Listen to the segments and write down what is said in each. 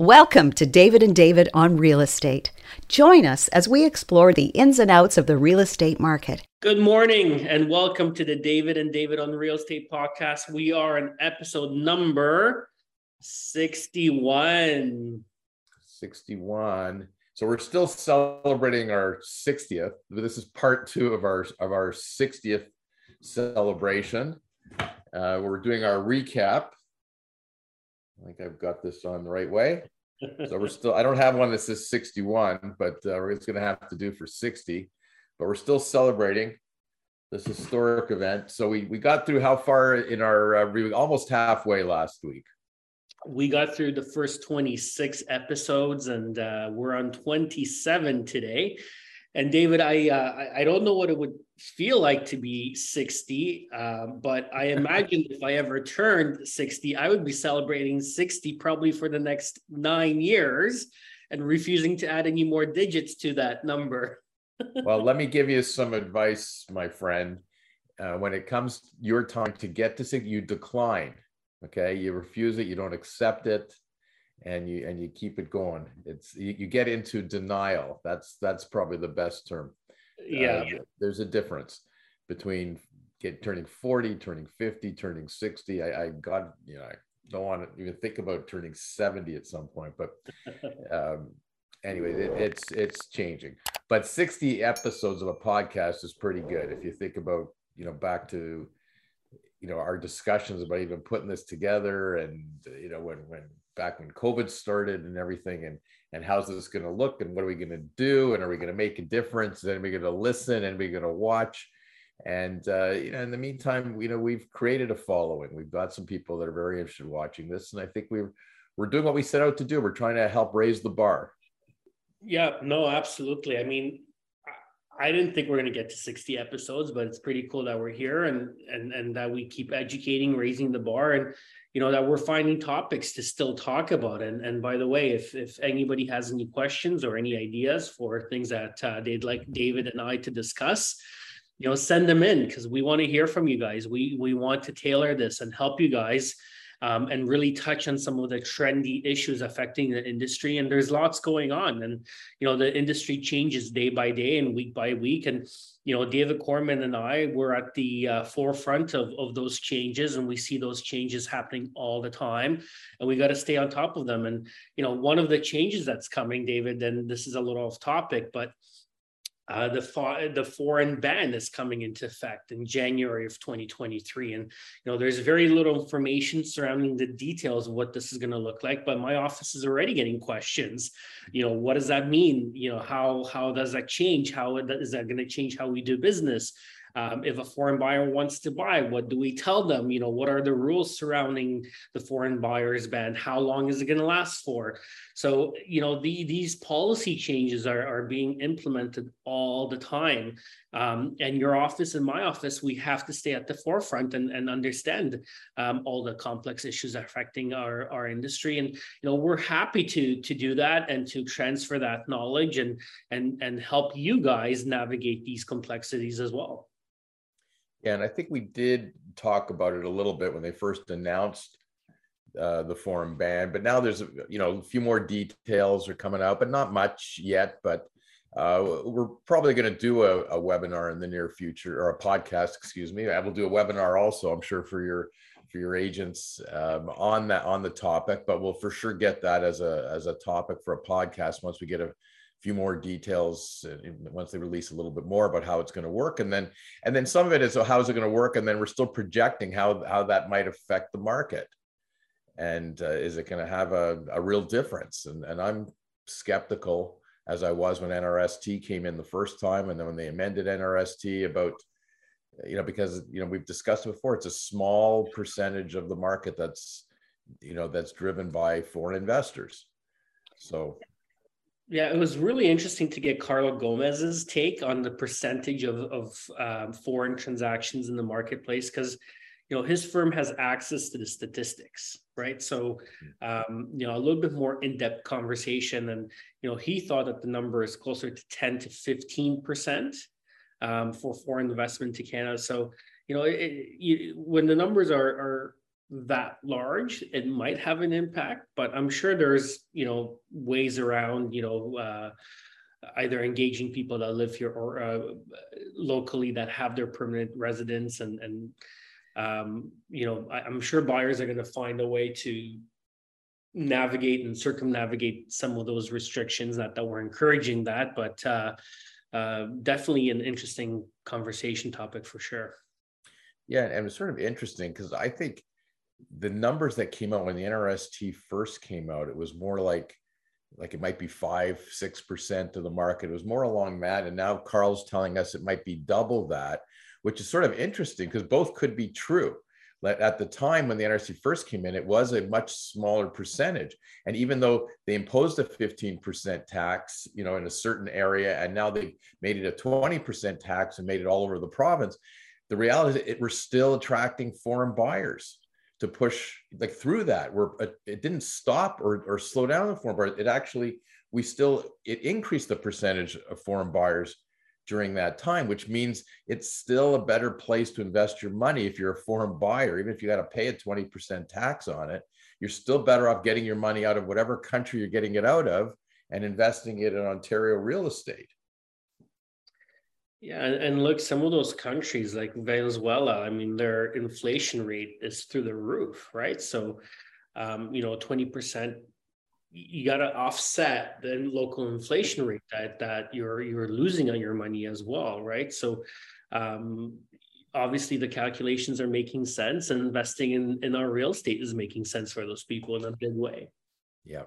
Welcome to David and David on Real Estate. Join us as we explore the ins and outs of the real estate market. Good morning and welcome to the David and David on Real Estate podcast. We are in episode number 61. 61. So we're still celebrating our 60th. This is part two of our of our 60th celebration. Uh, we're doing our recap I think I've got this on the right way. So we're still, I don't have one that says 61, but uh, we're just going to have to do for 60. But we're still celebrating this historic event. So we, we got through how far in our, uh, almost halfway last week. We got through the first 26 episodes and uh, we're on 27 today. And David, I uh, I don't know what it would feel like to be 60, um, but I imagine if I ever turned 60, I would be celebrating 60 probably for the next nine years and refusing to add any more digits to that number. well, let me give you some advice, my friend. Uh, when it comes your time to get to 60, you decline. Okay, you refuse it, you don't accept it and you and you keep it going it's you, you get into denial that's that's probably the best term yeah. uh, there's a difference between get turning 40 turning 50 turning 60 i, I got you know i don't want to even think about turning 70 at some point but um anyway it, it's it's changing. But 60 episodes of a podcast is pretty good if you think about you know back to you know our discussions about even putting this together and you know when when back when COVID started and everything, and and how's this going to look, and what are we going to do, and are we going to make a difference? And are we going to listen, and are we going to watch? And uh, you know, in the meantime, you know, we've created a following. We've got some people that are very interested in watching this, and I think we're we're doing what we set out to do. We're trying to help raise the bar. Yeah, no, absolutely. I mean, I didn't think we are going to get to 60 episodes, but it's pretty cool that we're here and and and that we keep educating, raising the bar, and you know that we're finding topics to still talk about. And and by the way, if if anybody has any questions or any ideas for things that uh, they'd like David and I to discuss, you know, send them in because we want to hear from you guys. We we want to tailor this and help you guys um, and really touch on some of the trendy issues affecting the industry. And there's lots going on, and you know the industry changes day by day and week by week. And you know David Corman and I were at the uh, forefront of of those changes, and we see those changes happening all the time, and we got to stay on top of them. And you know one of the changes that's coming, David, and this is a little off topic, but uh, the, fo- the foreign ban is coming into effect in January of 2023. And, you know, there's very little information surrounding the details of what this is going to look like, but my office is already getting questions. You know, what does that mean? You know, how, how does that change? How is that going to change how we do business? Um, if a foreign buyer wants to buy, what do we tell them? You know, what are the rules surrounding the foreign buyers ban? How long is it going to last for? So, you know, the, these policy changes are, are being implemented all the time. Um, and your office and my office, we have to stay at the forefront and, and understand um, all the complex issues affecting our, our industry. And, you know, we're happy to, to do that and to transfer that knowledge and, and, and help you guys navigate these complexities as well. Yeah, and I think we did talk about it a little bit when they first announced uh, the foreign ban, but now there's you know a few more details are coming out, but not much yet. But uh, we're probably going to do a, a, webinar in the near future or a podcast, excuse me. I will do a webinar also, I'm sure for your for your agents um, on that on the topic, but we'll for sure get that as a as a topic for a podcast once we get a few more details uh, once they release a little bit more about how it's going to work and then and then some of it is so how is it going to work? And then we're still projecting how how that might affect the market. And uh, is it going to have a, a real difference? And, and i'm skeptical as i was when nrst came in the first time and then when they amended nrst about you know because you know we've discussed before it's a small percentage of the market that's you know that's driven by foreign investors. So yeah, it was really interesting to get Carl Gomez's take on the percentage of, of um, foreign transactions in the marketplace because, you know, his firm has access to the statistics, right? So, um, you know, a little bit more in-depth conversation, and you know, he thought that the number is closer to ten to fifteen percent um, for foreign investment to Canada. So, you know, it, you, when the numbers are, are that large, it might have an impact, but I'm sure there's, you know, ways around, you know, uh, either engaging people that live here or uh, locally that have their permanent residence and, and um, you know, I, I'm sure buyers are going to find a way to navigate and circumnavigate some of those restrictions that, that we're encouraging that, but uh, uh, definitely an interesting conversation topic for sure. Yeah, and it's sort of interesting because I think the numbers that came out when the NRST first came out, it was more like like it might be five, six percent of the market. It was more along that. And now Carl's telling us it might be double that, which is sort of interesting because both could be true. At the time when the NRC first came in, it was a much smaller percentage. And even though they imposed a 15% tax, you know, in a certain area, and now they made it a 20% tax and made it all over the province, the reality is it, we're still attracting foreign buyers to push like through that where uh, it didn't stop or, or slow down the foreign buyers. It actually we still it increased the percentage of foreign buyers during that time which means it's still a better place to invest your money if you're a foreign buyer. Even if you got to pay a 20% tax on it you're still better off getting your money out of whatever country you're getting it out of and investing it in ontario real estate yeah, and, look, some of those countries like Venezuela, I mean, their inflation rate is through the roof, right? So, um, you know, 20%, you got to offset the local inflation rate that that you're you're losing on your money as well, right? So, um, obviously the calculations are making sense and investing in, in our real estate is making sense for those people in a big way. Yeah.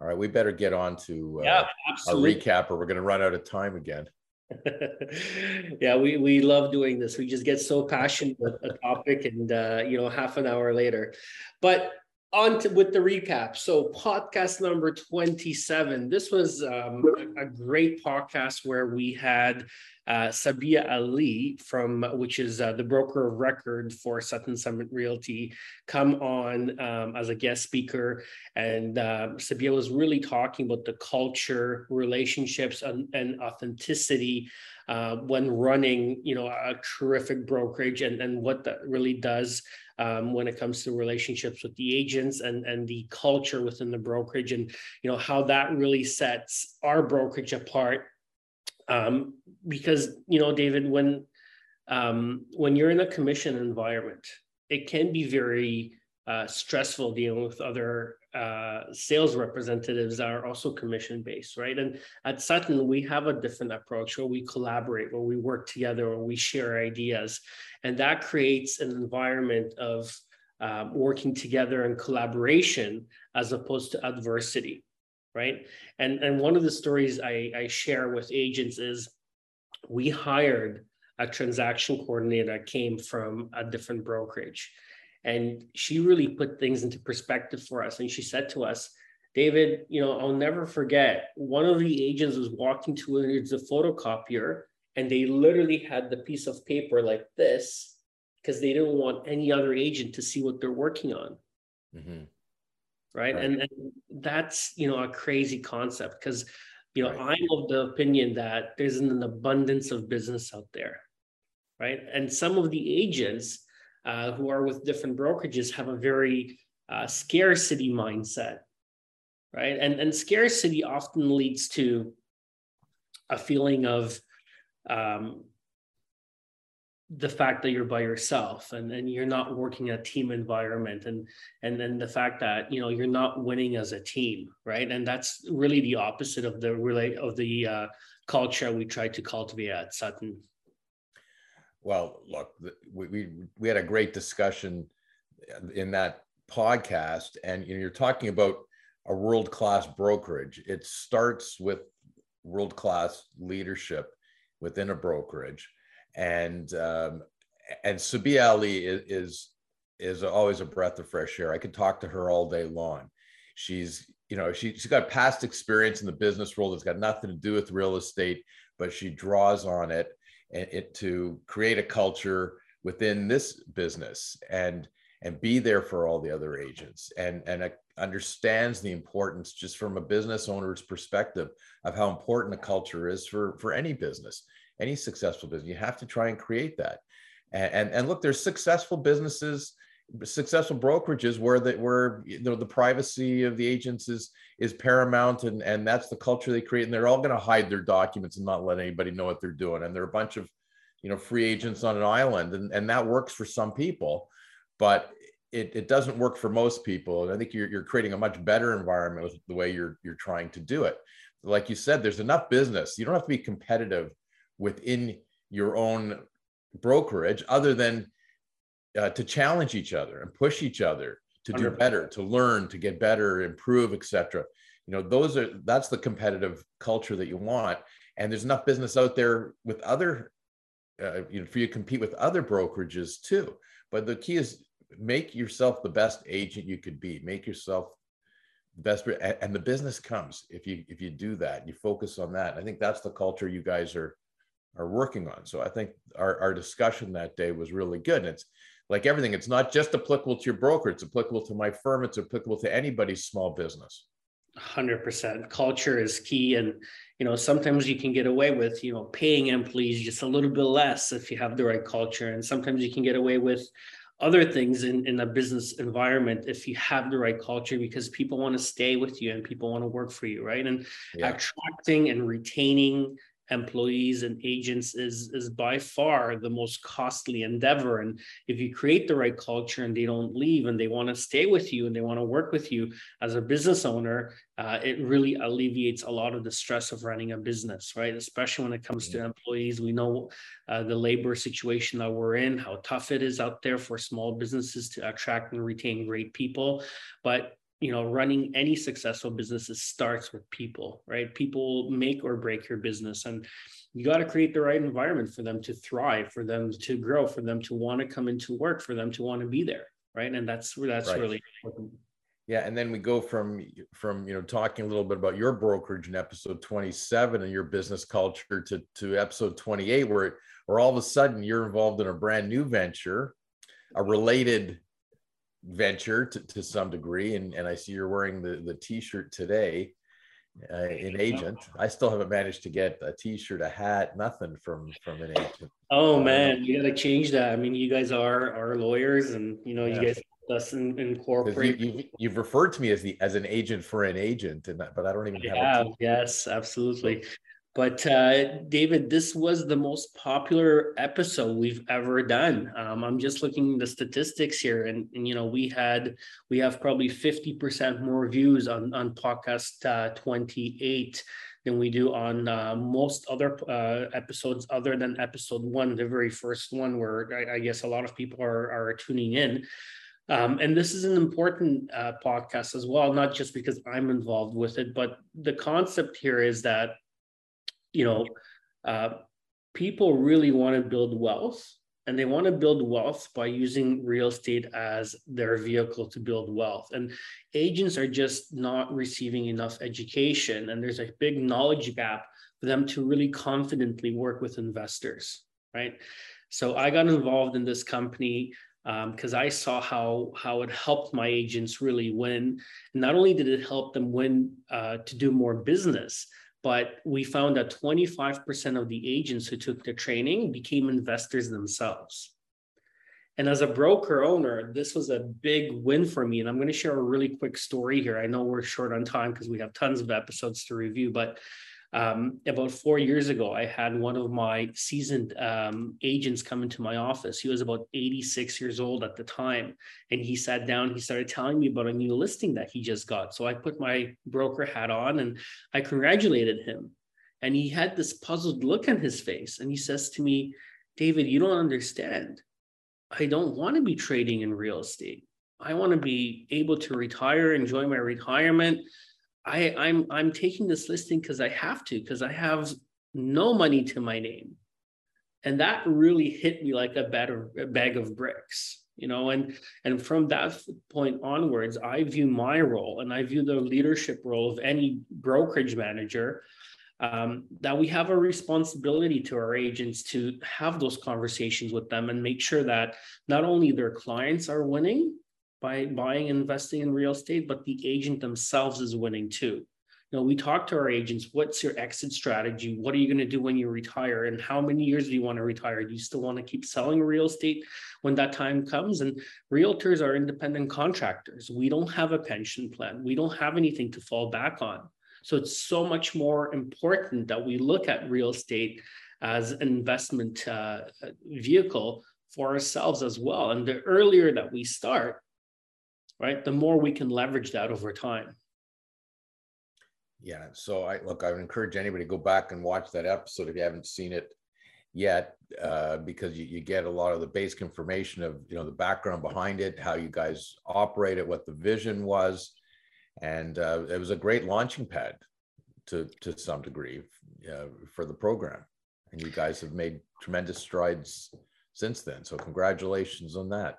All right, we better get on to uh, yeah, our recap or we're going to run out of time again. yeah, we, we love doing this. We just get so passionate with a topic and, uh, you know, half an hour later. But on to, with the recap. So, podcast number 27. This was um, a, great podcast where we had uh, Sabia Ali from, which is uh, the broker of record for Sutton Summit Realty, come on um, as a guest speaker. And uh, Sabia was really talking about the culture, relationships, and, and authenticity uh, when running, you know, a terrific brokerage and, and what that really does um, when it comes to relationships with the agents and, and the culture within the brokerage and you know how that really sets our brokerage apart. Um, because you know david when um, when you're in a commission environment it can be very uh, stressful dealing with other uh, sales representatives are also commission based, right? And at Sutton, we have a different approach where we collaborate, where we work together, where we share ideas. And that creates an environment of um, working together and collaboration as opposed to adversity, right? And, and one of the stories I, I share with agents is we hired a transaction coordinator that came from a different brokerage and she really put things into perspective for us. And she said to us, David, you know, I'll never forget one of the agents was walking towards the photocopier and they literally had the piece of paper like this because they didn't want any other agent to see what they're working on. Mm-hmm. Right? right. And, and, that's, you know, a crazy concept because, you know, right. I'm of the opinion that there's an abundance of business out there. Right. And some of the agents, uh, who are with different brokerages have a very uh, scarcity mindset, right? And, and scarcity often leads to a feeling of um, the fact that you're by yourself and, and you're not working in a team environment and and then the fact that you know you're not winning as a team right and that's really the opposite of the relate of the uh, culture we try to cultivate at sutton well, look, we, we, we had a great discussion in that podcast, and you know, you're talking about a world class brokerage. It starts with world class leadership within a brokerage, and um, and Sabia Ali is, is is always a breath of fresh air. I could talk to her all day long. She's you know she, she's got past experience in the business world that's got nothing to do with real estate, but she draws on it it, to create a culture within this business and and be there for all the other agents and and understands the importance just from a business owner's perspective of how important a culture is for for any business any successful business. You have to try and create that. And and, and look there's successful businesses successful brokerages where that where you know the privacy of the agents is is paramount and and that's the culture they create and they're all going to hide their documents and not let anybody know what they're doing and they're a bunch of you know free agents on an island and and that works for some people but it, it doesn't work for most people and i think you're, you're creating a much better environment with the way you're you're trying to do it. Like you said there's enough business. You don't have to be competitive within your own brokerage other than uh, to challenge each other and push each other to do better to learn to get better improve etc you know those are that's the competitive culture that you want. And there's enough business out there with other uh, you know for you to compete with other brokerages too. But the key is make yourself the best agent you could be. Make yourself the best and the business comes if you if you do that you focus on that. I think that's the culture you guys are are working on. So i think our, our discussion that day was really good. And it's like everything, it's not just applicable to your broker, it's applicable to my firm, it's applicable to anybody's small business. 100% culture is key and you know sometimes you can get away with you know paying employees just a little bit less if you have the right culture and sometimes you can get away with other things in, in a business environment if you have the right culture because people want to stay with you and people want to work for you right and yeah. attracting and retaining employees and agents is is by far the most costly endeavor. And if you create the right culture and they don't leave and they want to stay with you and they want to work with you as a business owner uh, it really alleviates a lot of the stress of running a business right? Especially when it comes to employees we know uh, the labor situation that we're in how tough it is out there for small businesses to attract and retain great people. But you know running any successful businesses starts with people right? People make or break your business and you got to create the right environment for them to thrive for them to grow for them to want to come into work for them to want to be there right? And that's that's right. really important. Yeah and then we go from from you know talking a little bit about your brokerage in episode 27 and your business culture to to episode 28 where where all of a sudden you're involved in a brand new venture a related venture to, to some degree and, and i see you're wearing the, the t-shirt today uh, an agent. I still haven't managed to get a t-shirt a hat nothing from from an agent. Oh man you got to change that. I mean you guys are are lawyers and you know yeah. you guys us in, incorporate you, have you've referred to me as the as an agent for an agent and that, but i don't even have, have yes absolutely but uh, David, this was the most popular episode we've ever done. Um, I'm just looking at the statistics here, and, and, you know we had we have probably 50% more views on on podcast uh, 28 than we do on uh, most other uh, episodes, other than episode one, the very first one, where I, I guess a lot of people are are tuning in. Um, and this is an important uh, podcast as well, not just because I'm involved with it, but the concept here is that you know, uh, people really want to build wealth and they want to build wealth by using real estate as their vehicle to build wealth. And agents are just not receiving enough education. And there's a big knowledge gap for them to really confidently work with investors, right? So I got involved in this company because um, I saw how how it helped my agents really win. Not only did it help them win uh, to do more business, but we found that 25% of the agents who took the training became investors themselves. And as a broker owner, this was a big win for me. And I'm going to share a really quick story here. I know we're short on time because we have tons of episodes to review, but um, about four years ago, I had one of my seasoned um, agents come into my office. He was about 86 years old at the time. And he sat down, he started telling me about a new listing that he just got. So I put my broker hat on and I congratulated him. And he had this puzzled look on his face. And he says to me, David, you don't understand. I don't want to be trading in real estate. I want to be able to retire, enjoy my retirement, I, I'm I'm taking this listing because I have to, because I have no money to my name. And that really hit me like a of, a bag of bricks, you know. And and from that point onwards, I view my role and I view the leadership role of any brokerage manager um, that we have a responsibility to our agents to have those conversations with them and make sure that not only their clients are winning, by buying and investing in real estate, but the agent themselves is winning too. you know, we talk to our agents, what's your exit strategy? What are you going to do when you retire? And how many years do you want to retire? Do you still want to keep selling real estate when that time comes? And realtors are independent contractors. We don't have a pension plan. We don't have anything to fall back on. So it's so much more important that we look at real estate as an investment uh, vehicle for ourselves as well. And the earlier that we start, right, the more we can leverage that over time. Yeah. So I look, I would encourage anybody to go back and watch that episode if you haven't seen it yet, uh, because you, you get a lot of the basic information of you know the background behind it, how you guys operate it, what the vision was, and uh, it was a great launching pad to to some degree uh, for the program. And you guys have made tremendous strides since then. So congratulations on that.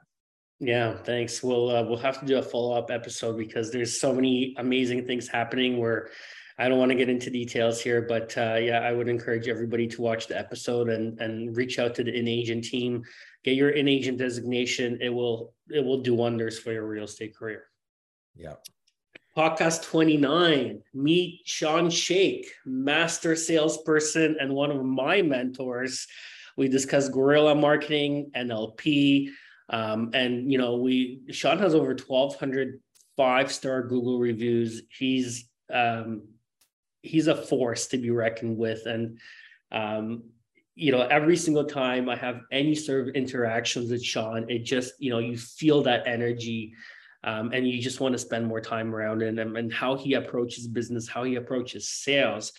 Yeah, thanks. We'll uh, we'll have to do a follow up episode because there's so many amazing things happening. Where I don't want to get into details here, but uh, yeah, I would encourage everybody to watch the episode and and reach out to the in agent team, get your in agent designation. It will it will do wonders for your real estate career. Yeah. Podcast 29, meet Sean Shake, master salesperson and one of my mentors. We discuss guerrilla marketing, NLP, um, and you know, we Sean has over 1,200 five-star Google reviews. He's um, he's a force to be reckoned with, and um, you know, every single time I have any sort of interactions with Sean, it just you know you feel that energy. Um, and you just want to spend more time around him and, and how he approaches business, how he approaches sales,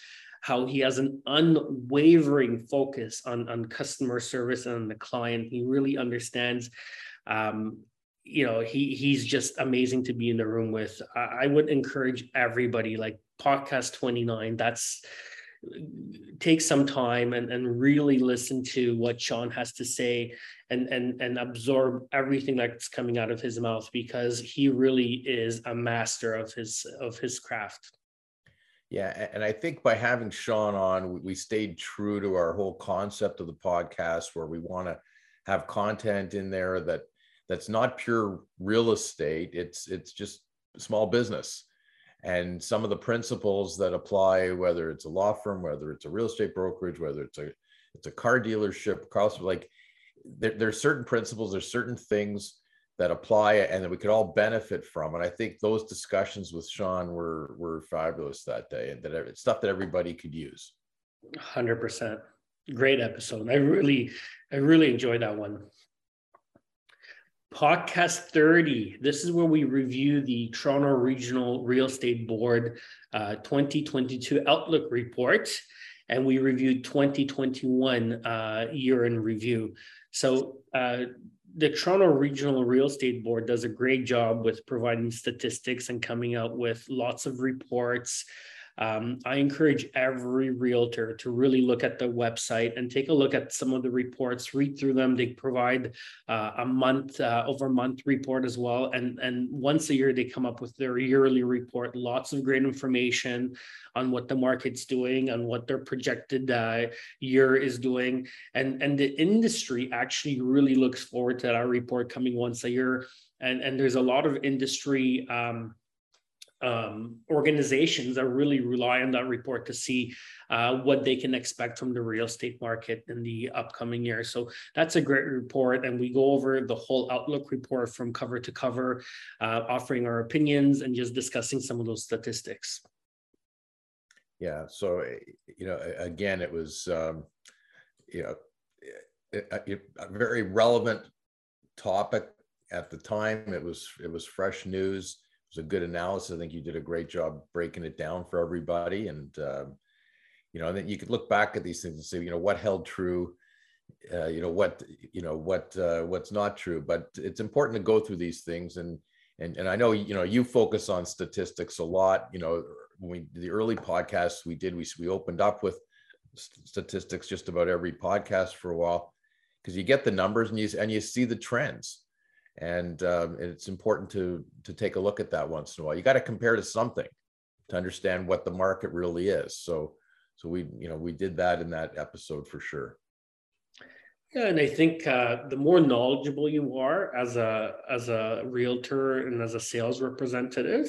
how he has an unwavering focus on, on customer service and the client. He really understands. Um, you know, he he's just amazing to be in the room with. I, I would encourage everybody, like podcast 29, that's take some time and, and really listen to what Sean has to say and, and, and absorb everything that's coming out of his mouth because he really is a master of his of his craft. Yeah, and I think by having Sean on, we stayed true to our whole concept of the podcast, where we want to have content in there that that's not pure real estate. It's it's just small business, and some of the principles that apply, whether it's a law firm, whether it's a real estate brokerage, whether it's a it's a car dealership, across like there, there's certain principles, there's certain things that apply and that we could all benefit from. And I think those discussions with Sean were were fabulous that day, and that stuff that everybody could use. Hundred percent, great episode. I really, I really enjoyed that one. Podcast 30. This is where we review the Toronto Regional Real Estate Board uh, 2022 Outlook Report, and we reviewed 2021 uh, year in review. So, uh, the Toronto Regional Real Estate Board does a great job with providing statistics and coming out with lots of reports. Um, I encourage every realtor to really look at the website and take a look at some of the reports, read through them. They provide uh, a month uh, over month report as well. And, and once a year, they come up with their yearly report, lots of great information on what the market's doing, on what their projected uh, year is doing. And, and the industry actually really looks forward to that report coming once a year. And, and there's a lot of industry um, um, organizations that really rely on that report to see uh, what they can expect from the real estate market in the upcoming year. So that's a great report. And we go over the whole outlook report from cover to cover, uh, offering our opinions and just discussing some of those statistics. Yeah. So, you know, again, it was, um, you know, a, a very relevant topic at the time. It was, it was fresh news was a good analysis. I think you did a great job breaking it down for everybody. And, um, you know, and then you could look back at these things and say, you know, what held true, uh, you know, what, you know, what, uh, what's not true, but it's important to go through these things. And, and, and I know, you know, you focus on statistics a lot, you know, when we, the early podcasts we did, we, we opened up with statistics just about every podcast for a while because you get the numbers and you, and you see the trends and um, it's important to to take a look at that once in a while. You got to compare to something to understand what the market really is. So so we you know we did that in that episode for sure. Yeah and i think uh, the more knowledgeable you are as a as a realtor and as a sales representative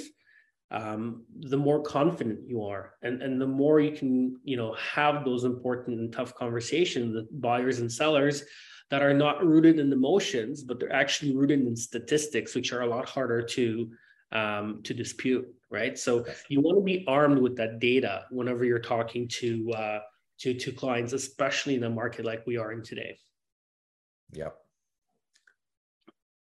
um, the more confident you are and, and the more you can you know have those important and tough conversations with buyers and sellers that are not rooted in emotions but they're actually rooted in statistics which are a lot harder to um, to dispute right? So you want to be armed with that data whenever you're talking to uh, to to clients especially in a market like we are in today. Yep.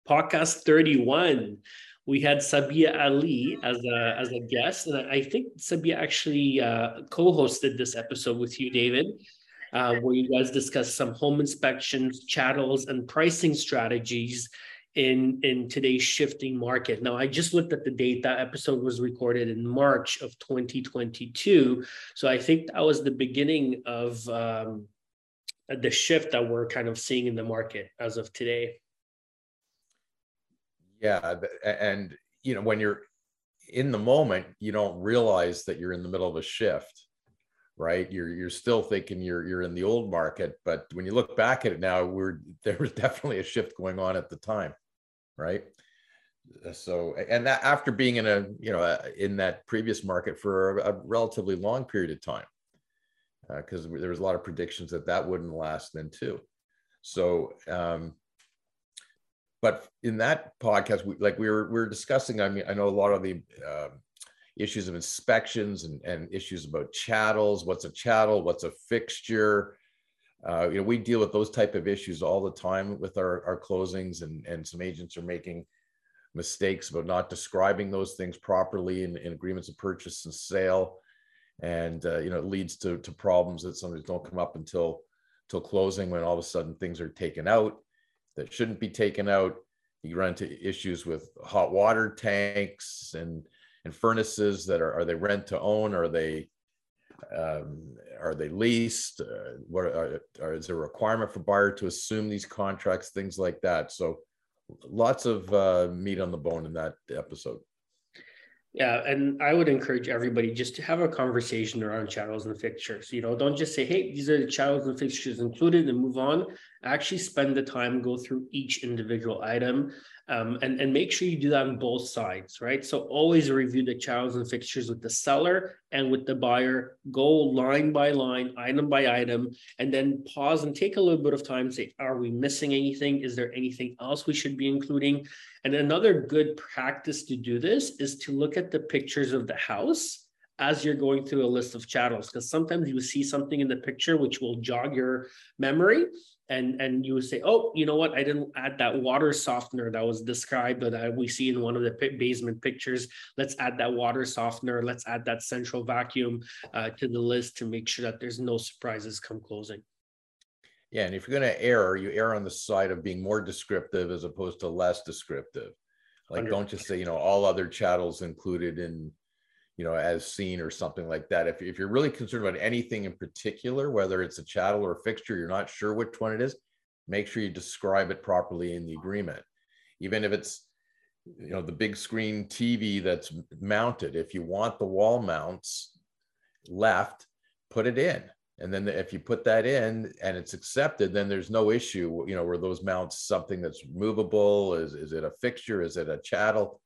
Podcast 31 we had Sabia Ali as a as a guest, and I think Sabia actually uh, co-hosted this episode with you, David, uh, where you guys discussed some home inspections, chattels, and pricing strategies in in today's shifting market. Now, I just looked at the date. That episode was recorded in March of 2022, so I think that was the beginning of um, the shift that we're kind of seeing in the market as of today. Yeah, and you know when you're in the moment, you don't realize that you're in the middle of a shift, right? You're you're still thinking you're you're in the old market, but when you look back at it now, we're there was definitely a shift going on at the time, right? So and that after being in a you know in that previous market for a, a relatively long period of time, because uh, there was a lot of predictions that that wouldn't last then too. So um, but in that podcast, we, like we were we were discussing. I mean, I know a lot of the uh, issues of inspections and, and issues about chattels. What's a chattel? What's a fixture? Uh, you know, we deal with those type of issues all the time with our, our closings, and and some agents are making mistakes about not describing those things properly in, in agreements of purchase and sale, and uh, you know, it leads to to problems that sometimes don't come up until till closing when all of a sudden things are taken out that shouldn't be taken out. You run into issues with hot water tanks and and furnaces that are are they rent to own? Are they um, are they leased? Uh, what are, are, is there a requirement for buyer to assume these contracts? Things like that. So lots of uh, meat on the bone in that episode. Yeah, and I would encourage everybody just to have a conversation around chattels and fixtures. You know, don't just say, "Hey, these are the chattels and fixtures included," and move on. Actually, spend the time go through each individual item, um, and and make sure you do that on both sides, right? So always review the chattels and fixtures with the seller and with the buyer. Go line by line, item by item, and then pause and take a little bit of time. Say, "Are we missing anything? Is there anything else we should be including?" And another good practice to do this is to look at the pictures of the house as you're going through a list of chattels, because sometimes you see something in the picture which will jog your memory. And, and you would say, oh, you know what? I didn't add that water softener that was described that we see in one of the basement pictures. Let's add that water softener. Let's add that central vacuum uh, to the list to make sure that there's no surprises come closing. Yeah, and if you're going to err, you err on the side of being more descriptive as opposed to less descriptive. Like, 100%. don't just say, you know, all other chattels included in, you know, as seen or something like that. If, if you're really concerned about anything in particular, whether it's a chattel or a fixture, you're not sure which one it is, make sure you describe it properly in the agreement. Even if it's, you know, the big screen TV that's mounted, if you want the wall mounts left, put it in and then if you put that in and it's accepted then there's no issue you know where those mounts something that's movable is, is it a fixture is it a chattel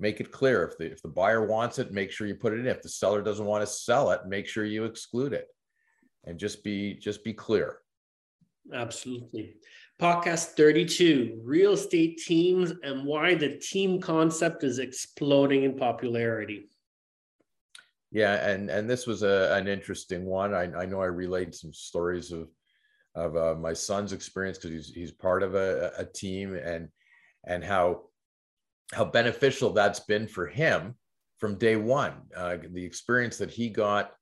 make it clear. If the if the buyer wants it make sure you put it in. If the seller doesn't want to sell it make sure you exclude it. And just be just be clear. Absolutely. Podcast 32 real estate teams and why the team concept is exploding in popularity. Yeah, and and this was a, an interesting one. I, I know I relayed some stories of of uh, my son's experience because he's he's part of a, a team and and how how beneficial that's been for him from day one. Uh, the experience that he got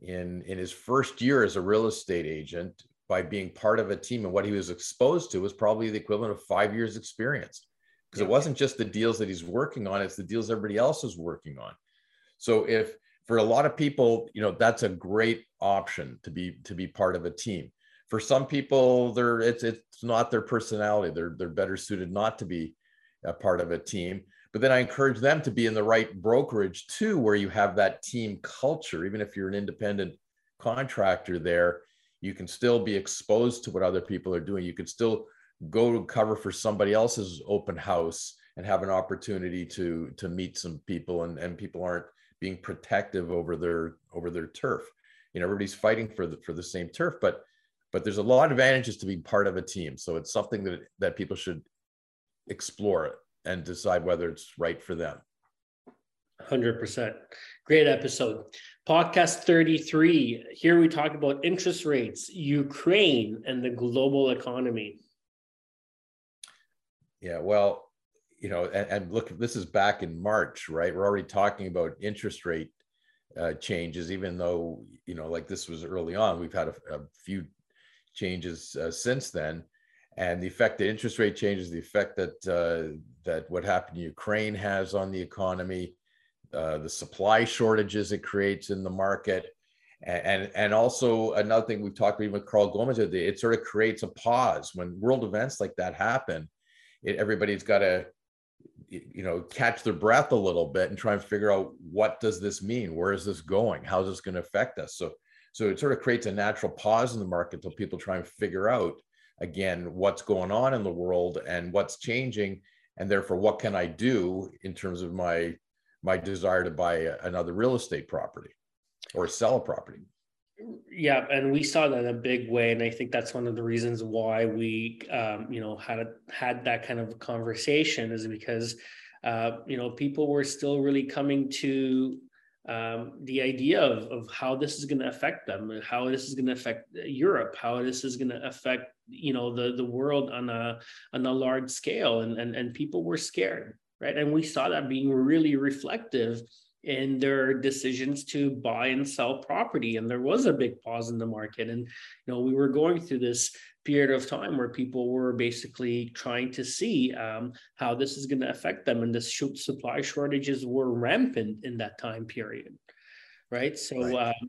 in in his first year as a real estate agent by being part of a team and what he was exposed to was probably the equivalent of five years experience because yeah. it wasn't just the deals that he's working on it's the deals everybody else is working on so if for a lot of people, you know, that's a great option to be to be part of a team. For some people, they're it's it's not their personality. They're they're better suited not to be a part of a team. But then I encourage them to be in the right brokerage too, where you have that team culture. Even if you're an independent contractor there, you can still be exposed to what other people are doing. You can still go to cover for somebody else's open house and have an opportunity to to meet some people and and people aren't being protective over their over their turf you know everybody's fighting for the for the same turf but but there's a lot of advantages to be part of a team so it's something that that people should explore it and decide whether it's right for them. 100% great episode. Podcast 33 here we talk about interest rates ukraine and the global economy. Yeah well you know and, and look this is back in march right? We're already talking about interest rate uh, changes, even though you know, like this was early on. We've had a, a few changes uh, since then, and the effect that interest rate changes, the effect that uh, that what happened in Ukraine has on the economy, uh, the supply shortages it creates in the market, and, and also another thing we've talked even with Carl Gomez it sort of creates a pause. When world events like that happen. It, everybody's got to you know catch their breath a little bit and try and figure out what does this mean? Where is this going? How's this going to affect us? So so it sort of creates a natural pause in the market until people try and figure out again what's going on in the world and what's changing and therefore what can i do in terms of my my desire to buy another real estate property or sell a property? Yeah, and we saw that in a big way, and I think that's one of the reasons why we, um, you know, had had that kind of conversation is because, uh, you know, people were still really coming to um, the idea of, of how this is going to affect them, how this is going to affect Europe, how this is going to affect, you know, the the world on a on a large scale, and and and people were scared, right? And we saw that being really reflective in their decisions to buy and sell property. And there was a big pause in the market. And you know we were going through this period of time where people were basically trying to see um, how this is going to affect them and the supply shortages were rampant in that time period right so right. Um,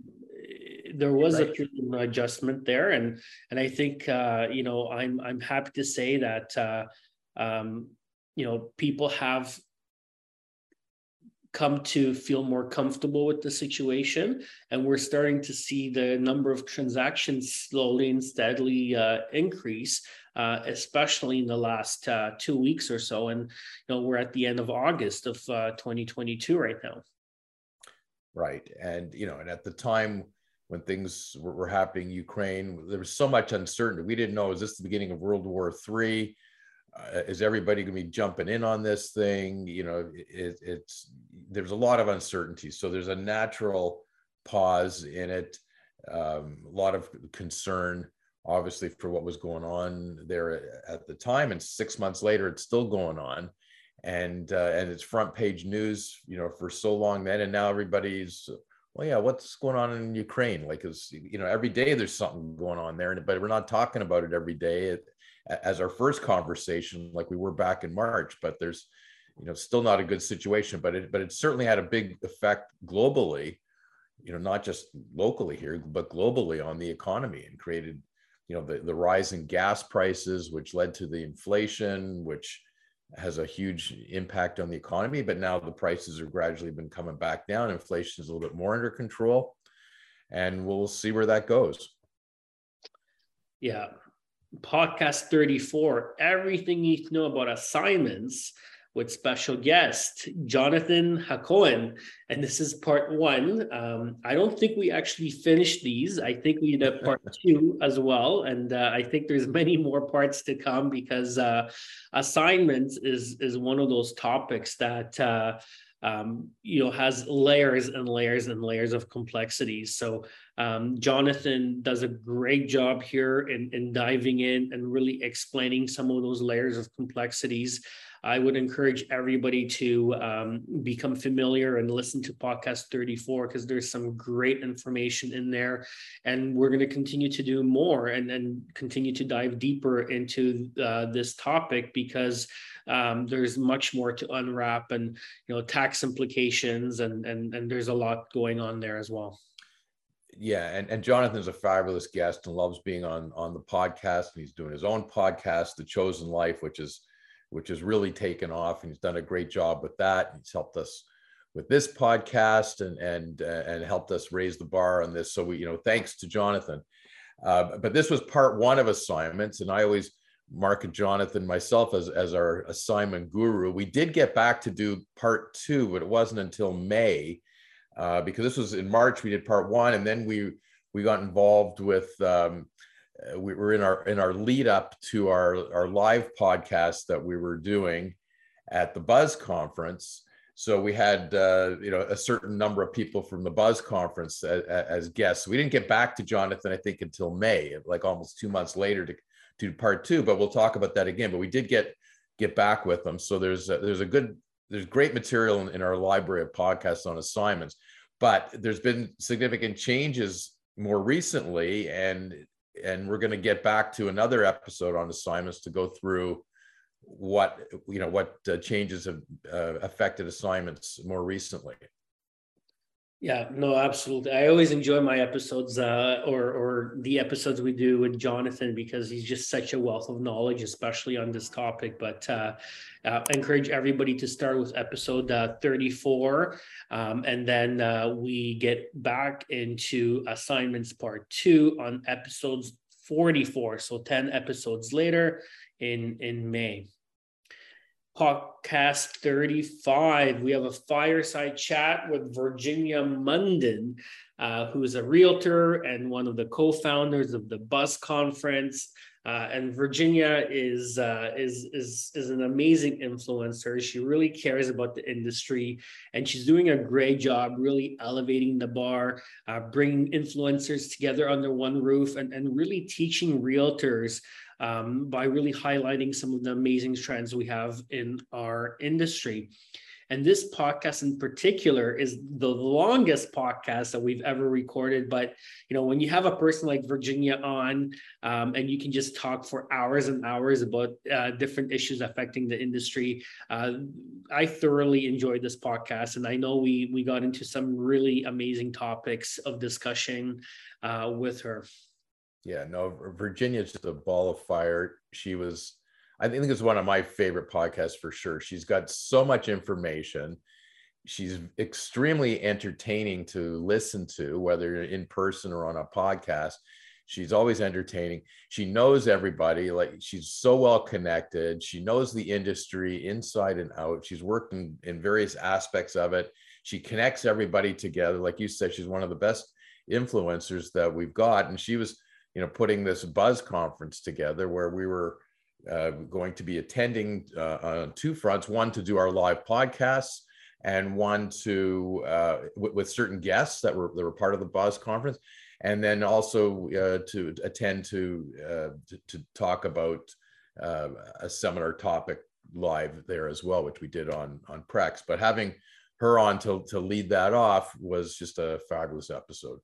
there was right. a adjustment there and and i think uh, you know i'm i'm happy to say that uh, um, you know people have come to feel more comfortable with the situation. And we're starting to see the number of transactions slowly and steadily uh, increase, uh, especially in the last uh, two weeks or so. And you know, we're at the end of August of uh, 2022 right now. Right. And, you know, and at the time, when things were, were happening in Ukraine, there was so much uncertainty. We didn't know, is this the beginning of World War III? Uh, is everybody going to be jumping in on this thing? You know it, it's there's a lot of uncertainty so there's a natural pause in it um, a lot of concern obviously for what was going on there at the time and six months later it's still going on. And uh, and it's front page news you know for so long then and now everybody's well yeah what's going on in ukraine? Like is you know every day there's something going on there but we're not talking about it every day. It, as our first conversation, like we were back in March. But there's, you know, still not a good situation. But it but it certainly had a big effect globally, you know, not just locally here, but globally on the economy and created, you know, the, the rise in gas prices, which led to the inflation, which has a huge impact on the economy. But now the prices have gradually been coming back down. Inflation is a little bit more under control. And we'll see where that goes. Yeah, podcast 34 everything you need to know about assignments with special guest jonathan hacohen. And this is part one. Um, i don't think we actually finished these. I think we did a part two as well. And uh, i think there's many more parts to come because uh, assignments is is one of those topics that uh, um, you know has layers and layers and layers of complexities so um, jonathan does a great job here in, in diving in and really explaining some of those layers of complexities. I would encourage everybody to um, become familiar and listen to podcast 34 because there's some great information in there. And we're going to continue to do more and, and continue to dive deeper into uh, this topic because um, there's much more to unwrap and you know tax implications and and and there's a lot going on there as well. Yeah and, and jonathan's a fabulous guest and loves being on on the podcast and he's doing his own podcast the chosen life which is which has really taken off and he's done a great job with that. He's helped us with this podcast and and uh, and helped us raise the bar on this. So we you know thanks to jonathan. Uh, but this was part one of assignments and i always Mark and Jonathan, myself as, as our assignment guru. We did get back to do part two, but it wasn't until May uh, because this was in March. We did part one, and then we we got involved with. Um, uh, we were in our in our lead up to our our live podcast that we were doing at the Buzz conference. So we had uh, you know a certain number of people from the Buzz conference as, as, guests. We didn't get back to Jonathan, I think, until May, like almost two months later to to part two. But we'll talk about that again. But we did get get back with them. So there's a, there's a good there's great material in, in our library of podcasts on assignments. But there's been significant changes more recently, and and we're going to get back to another episode on assignments to go through what you know what uh, changes have uh, affected assignments more recently yeah no absolutely. I always enjoy my episodes uh, or or the episodes we do with jonathan because he's just such a wealth of knowledge especially on this topic. But uh, uh, encourage everybody to start with episode uh, 34 um, and then uh, we get back into assignments part two on episodes 44 so 10 episodes later in in may podcast 35 we have a fireside chat with virginia munden uh, who is a realtor and one of the co-founders of the Buzz conference uh, and Virginia is, uh, is is is an amazing influencer. She really cares about the industry, and she's doing a great job, really elevating the bar, uh, bringing influencers together under one roof, and and really teaching realtors um, by really highlighting some of the amazing trends we have in our industry. And this podcast in particular is the longest podcast that we've ever recorded. But you know, when you have a person like Virginia on, um, and you can just talk for hours and hours about uh, different issues affecting the industry, uh, I thoroughly enjoyed this podcast, and I know we we got into some really amazing topics of discussion uh, with her. Yeah, no, Virginia's just a ball of fire. She was I think it's one of my favorite podcasts for sure. She's got so much information. She's extremely entertaining to listen to, whether in person or on a podcast. She's always entertaining. She knows everybody. Like she's so well connected. She knows the industry inside and out. She's worked in, in various aspects of it. She connects everybody together. Like you said, she's one of the best influencers that we've got. And she was, you know, putting this buzz conference together where we were uh, going to be attending uh, on two fronts one to do our live podcasts and one to uh, w- with certain guests that were that were part of the buzz conference. And then also uh, to attend to, uh, to, to talk about uh, a seminar topic live there as well which we did on on prex. But having her on to, to lead that off was just a fabulous episode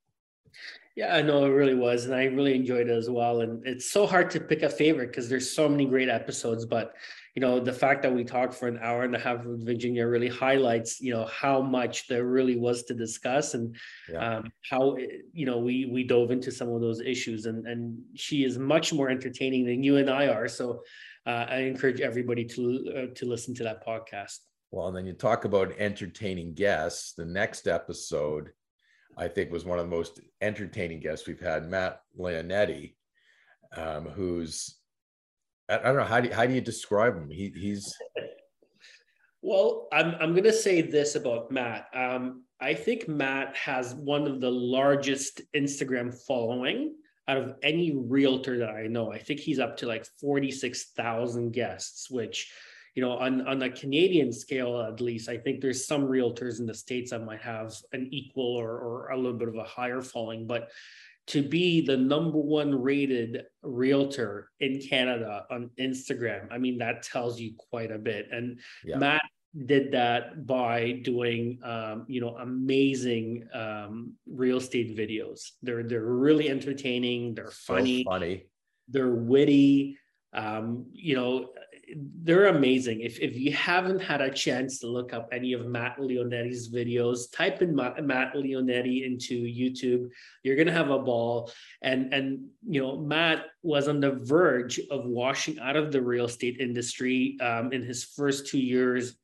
yeah, I know it really was, and I really enjoyed it as well. And it's so hard to pick a favorite because there's so many great episodes. But you know, the fact that we talked for an hour and a half with Virginia really highlights, you know, how much there really was to discuss and yeah. um, how you know we we dove into some of those issues. And and she is much more entertaining than you and I are. So uh, I encourage everybody to uh, to listen to that podcast. Well, and then you talk about entertaining guests. The next episode I think was one of the most entertaining guests we've had, Matt Leonetti, um, who's I, don't know how do you, how do you describe him? He, he's well, I'm I'm gonna say this about Matt. Um, I think Matt has one of the largest Instagram following out of any realtor that I know. I think he's up to like 46,000 guests, which you know, on, on a Canadian scale, at least, I think there's some realtors in the States that might have an equal or, or a little bit of a higher falling, But to be the number one rated realtor in Canada on Instagram, I mean, that tells you quite a bit. And yeah. Matt did that by doing um, you know amazing um, real estate videos. They're they're really entertaining. They're funny. So funny. They're witty. Um, you know, they're amazing. If, if you haven't had a chance to look up any of Matt Leonetti's videos, type in Matt, Matt Leonetti into YouTube. You're gonna have a ball. And and you know, Matt was on the verge of washing out of the real estate industry um, in his first two years.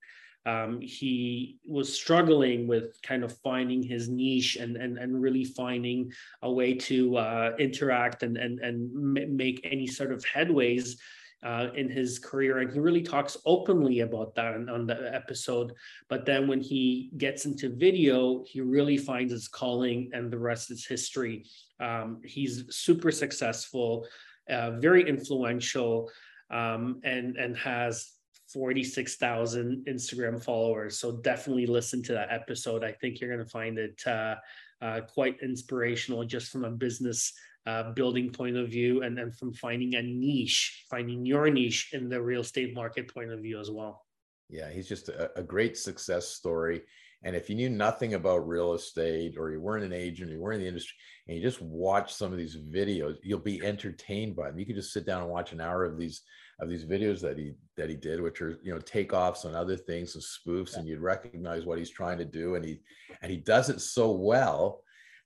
Um, he was struggling with kind of finding his niche and and and really finding a way to uh, interact and and and make any sort of headways uh, in his career, and he really talks openly about that on, on, the episode. But then when he gets into video, he really finds his calling, and the rest is history. Um, he's super successful, uh, very influential, um, and and has 46,000 Instagram followers. So definitely listen to that episode. I think you're going to find it uh, uh, quite inspirational just from a business uh, building point of view and then from finding a niche, finding your niche in the real estate market point of view as well. Yeah, he's just a, a great success story. And if you knew nothing about real estate or you weren't an agent, you weren't in the industry, and you just watch some of these videos, you'll be entertained by them. You could just sit down and watch an hour of these of these videos that he that he did, which are you know takeoffs on other things and spoofs, yeah. and you'd recognize what he's trying to do, and he and he does it so well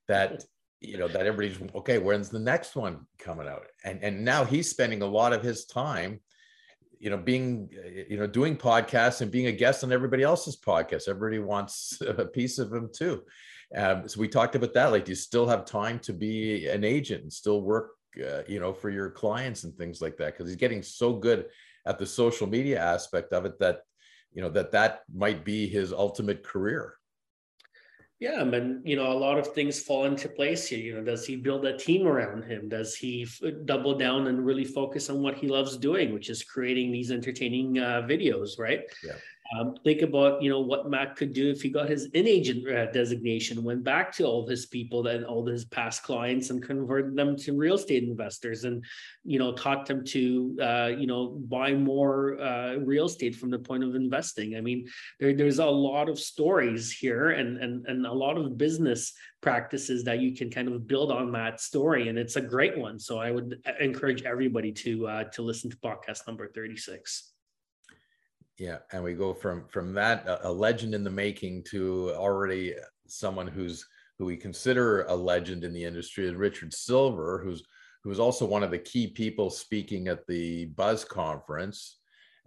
that you know that everybody's okay. When's the next one coming out? And and now he's spending a lot of his time, you know, being you know doing podcasts and being a guest on everybody else's podcast. Everybody wants a piece of him too. Um, so we talked about that. Like, do you still have time to be an agent and still work uh, you know for your clients and things like that because he's getting so good at the social media aspect of it that you know that that might be his ultimate career yeah, and you know, a lot of things fall into place here. You know, does he build a team around him? Does he f- double down and really focus on what he loves doing, which is creating these entertaining uh, videos, right? Yeah. Um, think about you know what Matt could do if he got his in agent uh, designation, went back to all his people and all his past clients and converted them to real estate investors, and you know taught them to uh, you know buy more uh, real estate from the point of investing. I mean, there, there's a lot of stories here and and and a lot of business practices that you can kind of build on that story, and it's a great one. So I would uh, encourage everybody to uh, to listen to podcast number thirty six yeah and we go from from that a legend in the making to already someone who's who we consider a legend in the industry is richard silver who's who was also one of the key people speaking at the buzz conference.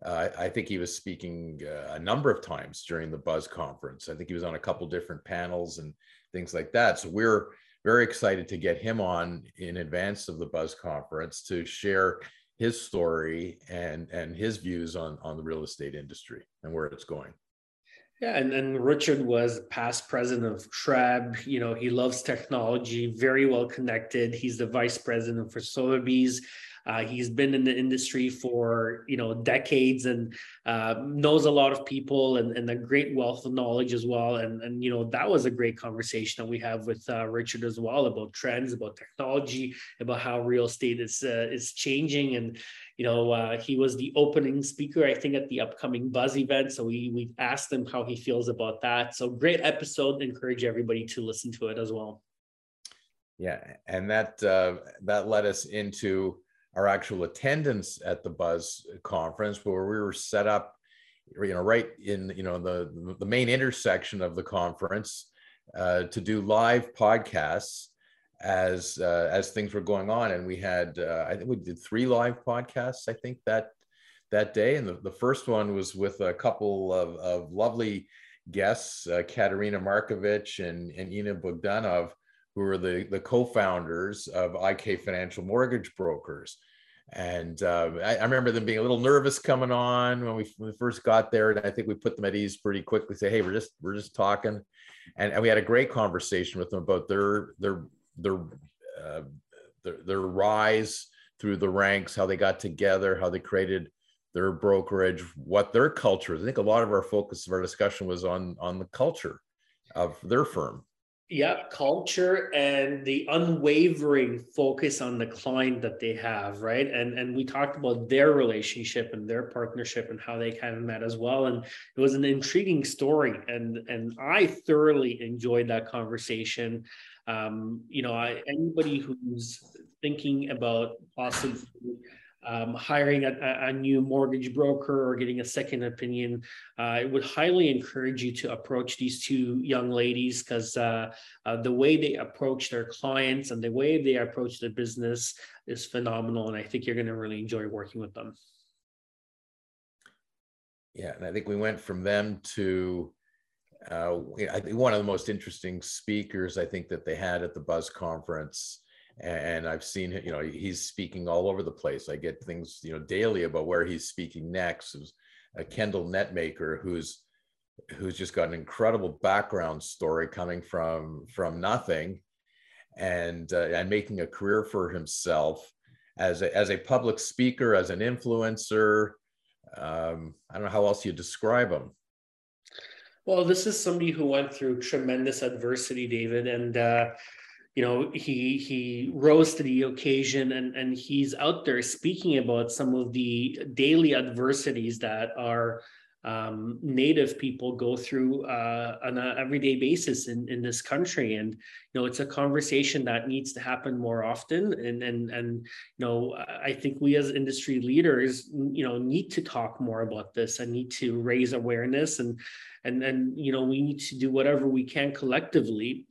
Uh, i think he was speaking uh, a number of times during the buzz conference. I think he was on a couple different panels and things like that. So we're very excited to get him on in advance of the buzz conference to share his story and and his views on on the real estate industry and where it's going. Yeah, and, and Richard was past president of TREB. You know, he loves technology, very well connected. He's the vice president for Sotheby's. Uh, he's been in the industry for you know decades and uh, knows a lot of people and, and a great wealth of knowledge as well. And and you know that was a great conversation that we have with uh, Richard as well about trends, about technology, about how real estate is uh, is changing. And you know uh, he was the opening speaker I think at the upcoming Buzz event. So we we asked him how he feels about that. So great episode. Encourage everybody to listen to it as well. Yeah, and that uh, that led us into our actual attendance at the Buzz conference, where we were set up, you know, right in you know the the main intersection of the conference uh, to do live podcasts as uh, as things were going on, and we had uh, I think we did three live podcasts. I think that that day, and the, the first one was with a couple of, of lovely guests, uh, Katerina Markovich and, and Ina Bogdanov, who are the, the co-founders of IK Financial Mortgage Brokers. And uh, I, I, remember them being a little nervous coming on when we, when we, first got there, and I think we put them at ease pretty quickly. Say, hey, we're just we're just talking, and, and we had a great conversation with them about their their their uh, their, their rise through the ranks, how they got together, how they created their brokerage, what their culture is. I think a lot of our focus of our discussion was on on the culture of their firm yeah culture and the unwavering focus on the client that they have right? And and we talked about their relationship and their partnership and how they kind of met as well. And it was an intriguing story. And and i thoroughly enjoyed that conversation. Um you know I, anybody who's thinking about possibly um, hiring a, a, new mortgage broker or getting a second opinion, uh, I would highly encourage you to approach these two young ladies because uh, uh, the way they approach their clients and the way they approach the business is phenomenal. And I think you're going to really enjoy working with them. Yeah, and I think we went from them to uh, I think one of the most interesting speakers I think that they had at the Buzz conference and I've seen you know he's speaking all over the place. I get things you know daily about where he's speaking next. A Kendall Netmaker who's who's just got an incredible background story coming from from nothing and uh, and making a career for himself as a as a public speaker as an influencer um, i don't know how else you describe him well this is somebody who went through tremendous adversity david and uh, you know he he rose to the occasion and and he's out there speaking about some of the daily adversities that are um, native people go through uh, on an everyday basis in, in this country. And you know it's a conversation that needs to happen more often. And and and you know i think we as industry leaders you know need to talk more about this and need to raise awareness and and and you know we need to do whatever we can collectively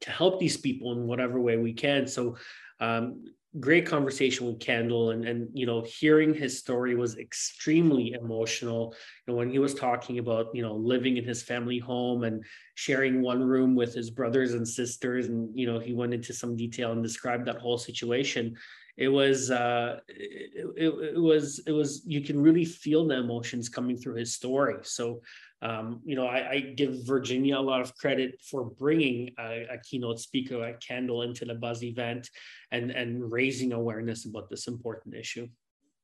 to help these people in whatever way we can. So um, great conversation with Kendall and and you know hearing his story was extremely emotional. You know when he was talking about you know living in his family home and sharing one room with his brothers and sisters and you know he went into some detail and described that whole situation it was uh it, it, it was it was you can really feel the emotions coming through his story. So um, you know, I, I, give Virginia a lot of credit for bringing a, a, keynote speaker like Kendall into the Buzz event and and raising awareness about this important issue.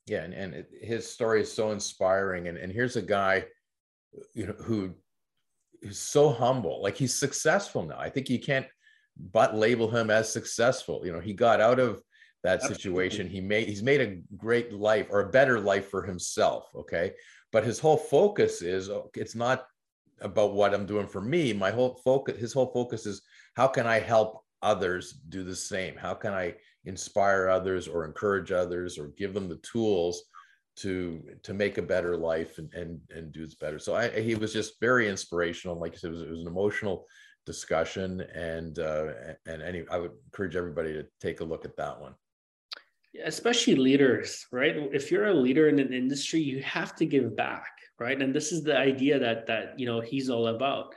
Yeah, and, and it, his story is so inspiring. And, and here's a guy, you know, who is so humble. Like he's successful now. I think you can't but label him as successful. You know, he got out of that situation. Absolutely. He made he's made a great life or a better life for himself. Okay but his whole focus is oh, it's not about what i'm doing for me. My whole focus his whole focus is how can i help others do the same? How can i inspire others or encourage others or give them the tools to to make a better life and and, and do this better? So I, he was just very inspirational. Like i said it was, it was an emotional discussion and uh, and any i would encourage everybody to take a look at that one especially leaders, right? If you're a leader in an industry, you have to give back, right? And this is the idea that that you know he's all about.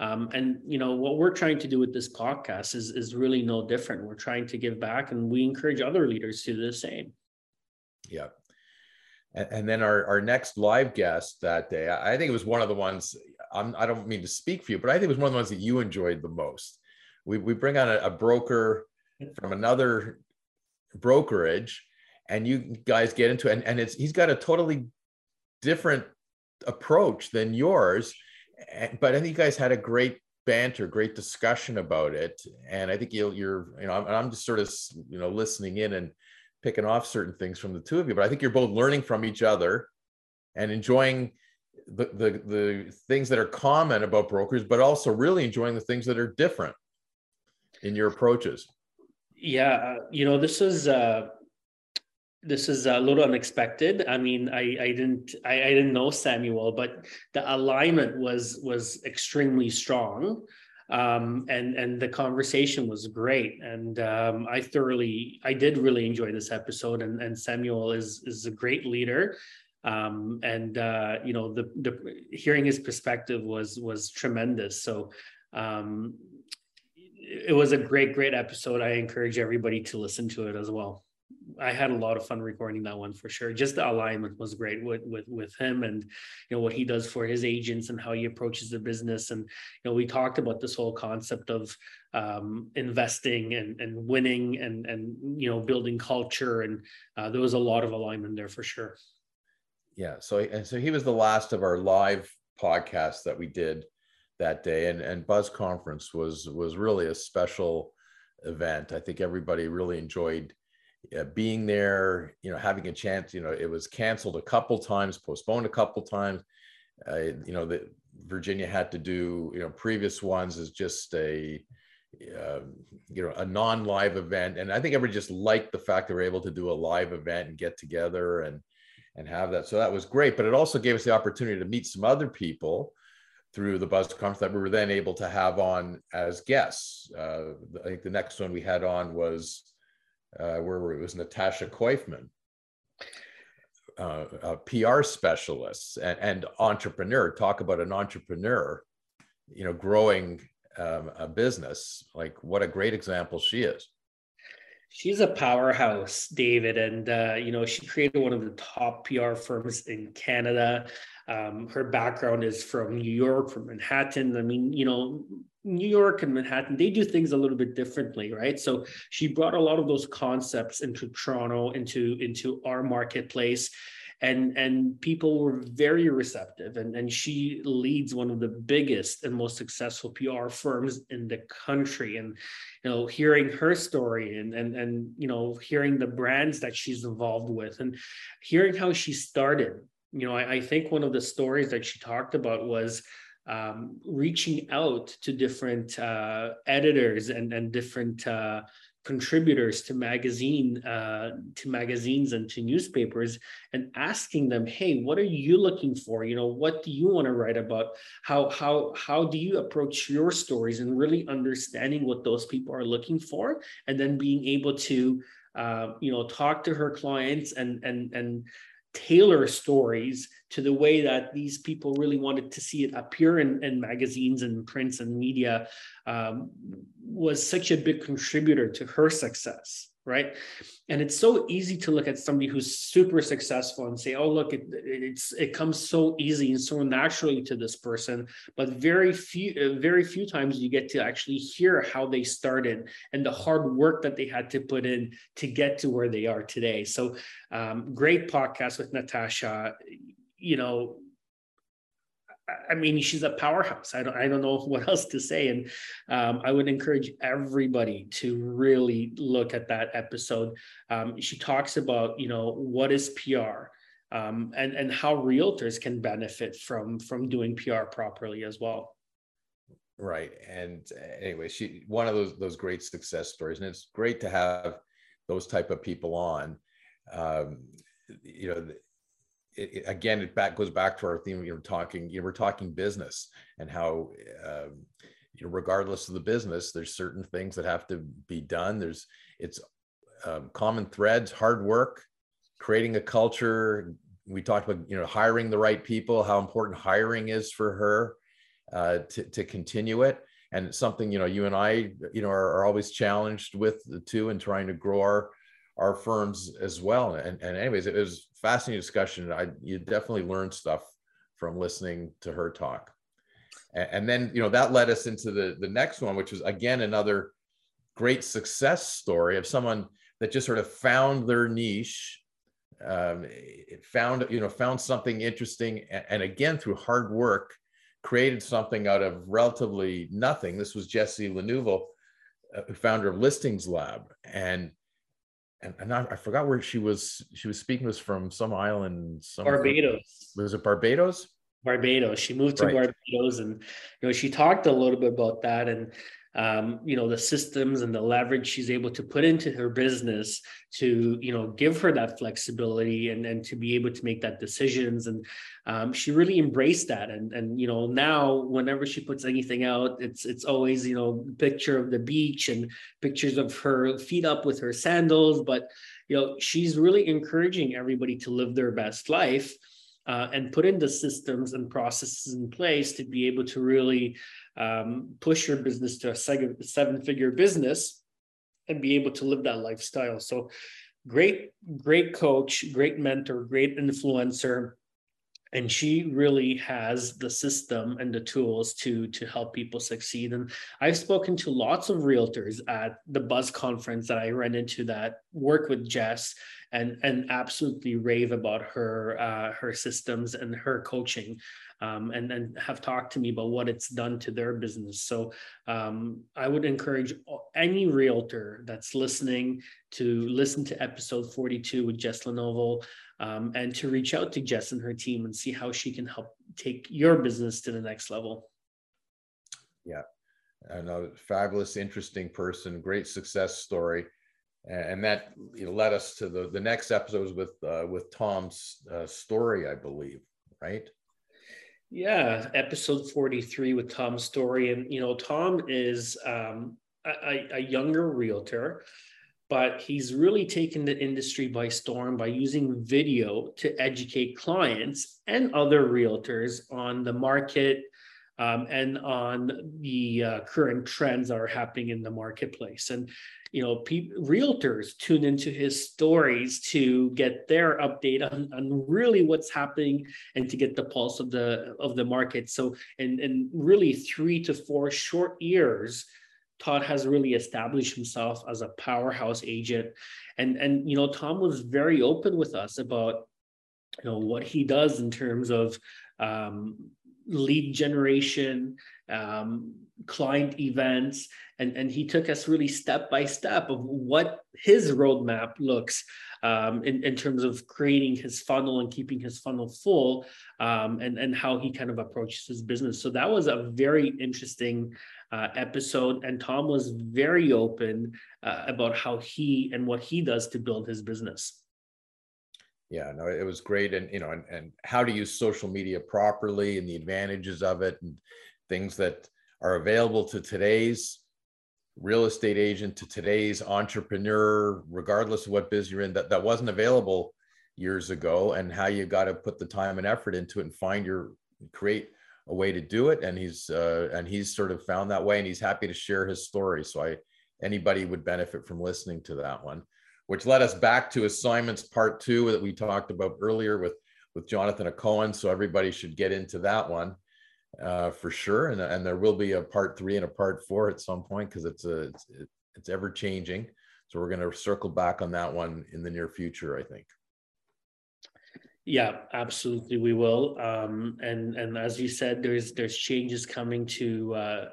Um, and you know what we're trying to do with this podcast is is really no different. We're trying to give back, and we encourage other leaders to do the same. Yeah. And, and then our, our next live guest that day, I think it was one of the ones. I'm, I don't mean to speak for you, but I think it was one of the ones that you enjoyed the most. We we bring on a, a broker from another brokerage and you guys get into it and, and it's he's got a totally different approach than yours eh, but i think you guys had a great banter great discussion about it. And i think you'll you're you know I'm, I'm just sort of you know listening in and picking off certain things from the two of you but i think you're both learning from each other and enjoying the, the the things that are common about brokers but also really enjoying the things that are different in your approaches yeah, uh, you know, this is uh, this is a little unexpected. I mean, I I didn't I, I didn't know Samuel, but the alignment was was extremely strong. Um, and and the conversation was great and um, i thoroughly i did really enjoy this episode and, and samuel is is a great leader um, and uh, you know the, the hearing his perspective was was tremendous so um, it was a great, great episode. I encourage everybody to listen to it as well. I had a lot of fun recording that one for sure. Just the alignment was great with with with him and you know what he does for his agents and how he approaches the business. And you know, we talked about this whole concept of um, investing and and winning and and you know building culture. And uh, there was a lot of alignment there for sure. Yeah. So and so he was the last of our live podcasts that we did that day. And and buzz conference was was really a special event. I think everybody really enjoyed uh, being there you know having a chance you know it was canceled a couple times postponed a couple times. Uh, you know that virginia had to do you know previous ones is just a uh, you know a non-live event. And i think everybody just liked the fact that we're able to do a live event and get together and and have that. So that was great. But it also gave us the opportunity to meet some other people through the Buzz conference that we were then able to have on as guests. Uh, I think the next one we had on was uh, where it was Natasha Koifman, uh, a PR specialist and, and, entrepreneur. Talk about an entrepreneur, you know, growing um, a business. Like what a great example she is. She's a powerhouse, David, and uh, you know she created one of the top PR firms in Canada. Um, her background is from New York, from Manhattan. I mean, you know, New York and Manhattan, they do things a little bit differently, right? So she brought a lot of those concepts into Toronto, into into our marketplace, and and people were very receptive. And and she leads one of the biggest and most successful PR firms in the country. And you know, hearing her story and and and you know, hearing the brands that she's involved with, and hearing how she started. You know, I, I think one of the stories that she talked about was um, reaching out to different uh, editors and, and different uh, contributors to magazine uh, to magazines and to newspapers and asking them hey what are you looking for? You know what do you want to write about? How how how do you approach your stories and really understanding what those people are looking for? And then being able to uh, you know talk to her clients and and and tailor stories to the way that these people really wanted to see it appear in, in magazines and prints and media um, was such a big contributor to her success right? And it's so easy to look at somebody who's super successful and say oh look it, it's it comes so easy and so naturally to this person. But very few very few times you get to actually hear how they started and the hard work that they had to put in to get to where they are today. So um, great podcast with natasha. You know I mean, she's a powerhouse. I don't, I don't know what else to say. And um, I would encourage everybody to really look at that episode. Um, she talks about, you know, what is PR um, and, and how realtors can benefit from, from doing PR properly as well. Right. And uh, anyway, she, one of those, those great success stories, and it's great to have those type of people on. Um, you know, it, it, again, it back goes back to our theme. You know, talking, you know, we're talking business and how, um, you know, regardless of the business, there's certain things that have to be done. There's, it's um, common threads, hard work, creating a culture. We talked about, you know, hiring the right people, how important hiring is for her uh, to, to continue it. And something, you know, you and I, you know, are, are always challenged with the two and trying to grow our, our firms as well. And, and anyways, it was fascinating discussion. I you definitely learned stuff from listening to her talk. And, and then you know that led us into the the next one, which was again another great success story of someone that just sort of found their niche um, found you know found something interesting and, and, again through hard work created something out of relatively nothing this was jesse Lenouvel, uh, founder of listings lab and and, and I, I, forgot where she was. She was speaking was from some island. Some, Barbados. Was it Barbados? Barbados. She moved to right. Barbados, and you know she talked a little bit about that, and um, you know the systems and the leverage she's able to put into her business to you know give her that flexibility and and to be able to make that decisions. And um, she really embraced that. And and you know now whenever she puts anything out it's it's always you know picture of the beach and pictures of her feet up with her sandals. But you know she's really encouraging everybody to live their best life uh, and put in the systems and processes in place to be able to really um, push your business to a seven figure business and be able to live that lifestyle. So, great, great coach, great mentor, great influencer. And she really has the system and the tools to, to help people succeed. And I've spoken to lots of realtors at the Buzz conference that I ran into that work with Jess and, and absolutely rave about her uh, her systems and her coaching um, and, and have talked to me about what it's done to their business. So um, I would encourage any realtor that's listening to listen to episode 42 with Jess Lenouvel um, and to reach out to Jess and her team and see how she can help take your business to the next level. Yeah, a fabulous, interesting person, great success story. And that led us to the, the next episodes with uh, with Tom's uh, Storey, I believe, right? Yeah, episode 43 with Tom's Storey. And, you know, Tom is um, a, a younger realtor, but he's really taken the industry by storm by using video to educate clients and other realtors on the market, um, and on the uh, current trends that are happening in the marketplace. And you know, pe- realtors tune into his stories to get their update on, on really what's happening and to get the pulse of the of the market. So, in in really three to four short years, Todd has really established himself as a powerhouse agent. And and you know, Tom was very open with us about you know what he does in terms of um, lead generation, um, client events, and, and he took us really step by step of what his roadmap looks um, in, in terms of creating his funnel and keeping his funnel full um, and, and how he kind of approaches his business. So that was a very interesting uh, episode. And Tom was very open uh, about how he and what he does to build his business. Yeah, no, it was great. And, you know, and, and how to use social media properly and the advantages of it and things that are available to today's real estate agent to today's entrepreneur, regardless of what biz you're in, that, that wasn't available years ago and how you got to put the time and effort into it and find your create a way to do it and he's uh, and he's sort of found that way and he's happy to share his story so i anybody would benefit from listening to that one which led us back to assignments part two that we talked about earlier with with jonathan cohen so everybody should get into that one uh, for sure and, and there will be a part three and a part four at some point because it's a it's, it's ever changing so we're going to circle back on that one in the near future i think yeah, absolutely, we will. Um, and and as you said, there's there's changes coming to uh,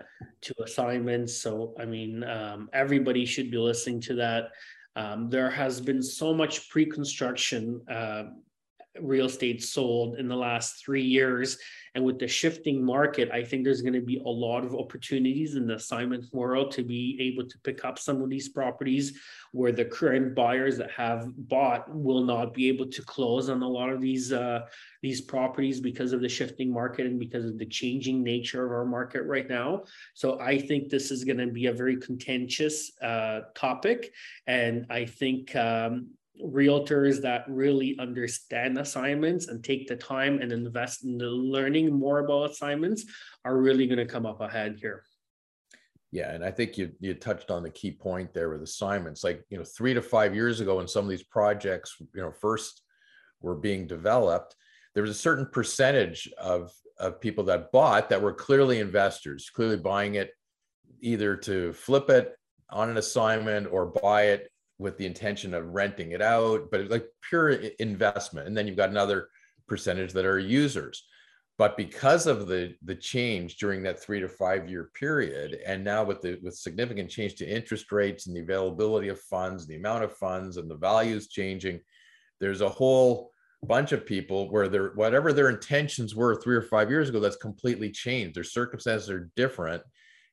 to assignments. So I mean, um, everybody should be listening to that. Um, there has been so much pre-construction uh, real estate sold in the last three years. And with the shifting market, I think there's going to be a lot of opportunities in the assignment world to be able to pick up some of these properties where the current buyers that have bought will not be able to close on a lot of these uh, these properties because of the shifting market and because of the changing nature of our market right now. So I think this is going to be a very contentious uh, topic, and I think um, realtors that really understand assignments and take the time and invest in learning more about assignments are really going to come up ahead here. Yeah, and I think you you touched on the key point there with assignments. Like you know, three to five years ago, when some of these projects you know first were being developed, there was a certain percentage of of people that bought that were clearly investors, clearly buying it either to flip it on an assignment or buy it with the intention of renting it out, but like pure investment. And then you've got another percentage that are users. But because of the the change during that three to five year period, and now with the with significant change to interest rates and the availability of funds, the amount of funds, and the values changing, there's a whole bunch of people where their whatever their intentions were three or five years ago, that's completely changed. Their circumstances are different,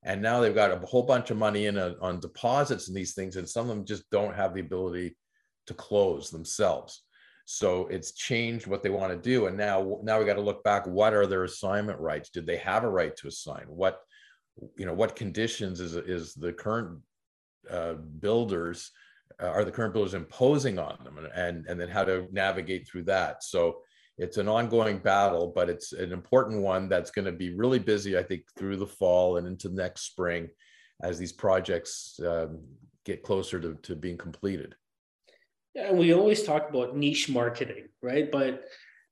and now they've got a whole bunch of money in a, on deposits and these things and some of them just don't have the ability to close themselves. So it's changed what they want to do and now now we got to look back what are their assignment rights? Did they have a right to assign? What you know what conditions is is the current uh, builders uh, are the current builders imposing on them? And, and and then how to navigate through that? So it's an ongoing battle, but it's an important one that's going to be really busy, I think, through the fall and into next spring as these projects um, get closer to, to being completed. Yeah, and we always talk about niche marketing, right? But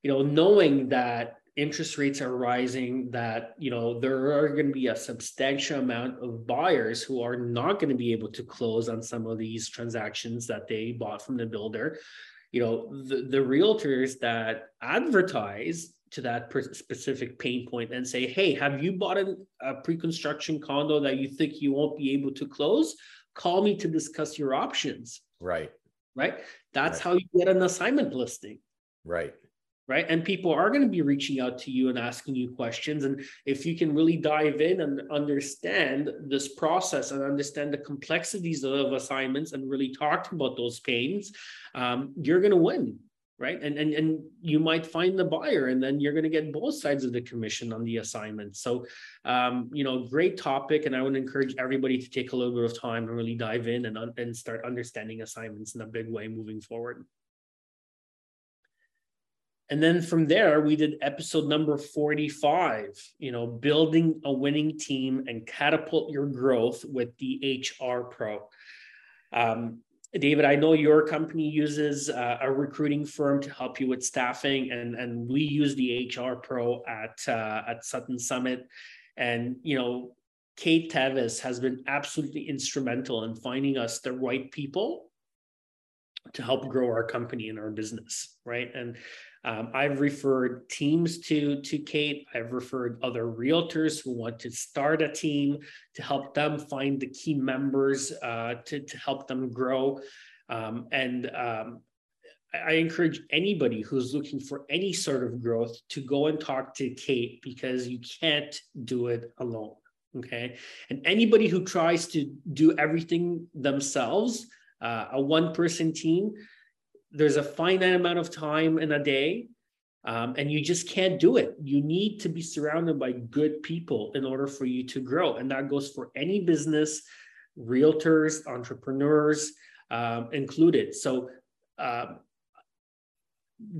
you know, knowing that interest rates are rising, that you know there are going to be a substantial amount of buyers who are not going to be able to close on some of these transactions that they bought from the builder you know the, the realtors that advertise to that specific pain point and say hey have you bought a, a pre-construction condo that you think you won't be able to close? Call me to discuss your options. Right. Right? That's right. how you get an assignment listing. Right right? And people are going to be reaching out to you and asking you questions. And if you can really dive in and understand this process and understand the complexities of assignments and really talk about those pains, um, you're going to win. Right. And, and and you might find the buyer and then you're going to get both sides of the commission on the assignment. So um, you know, great topic. And I would encourage everybody to take a little bit of time and really dive in and, and start understanding assignments in a big way moving forward. And then from there we did episode number 45 you know building a winning team and catapult your growth with the hr pro. Um, david i know your company uses uh, a recruiting firm to help you with staffing and and we use the hr pro at uh, at sutton summit. And you know kate tevis has been absolutely instrumental in finding us the right people to help grow our company and our business right? And um, I've referred teams to, to Kate. I've referred other realtors who want to start a team to help them find the key members uh, to, to help them grow. Um, and um, I encourage anybody who's looking for any sort of growth to go and talk to Kate because you can't do it alone. Okay. And anybody who tries to do everything themselves, uh, a one person team, there's a finite amount of time in a day um, and you just can't do it. You need to be surrounded by good people in order for you to grow. And that goes for any business realtors entrepreneurs um, included. So um,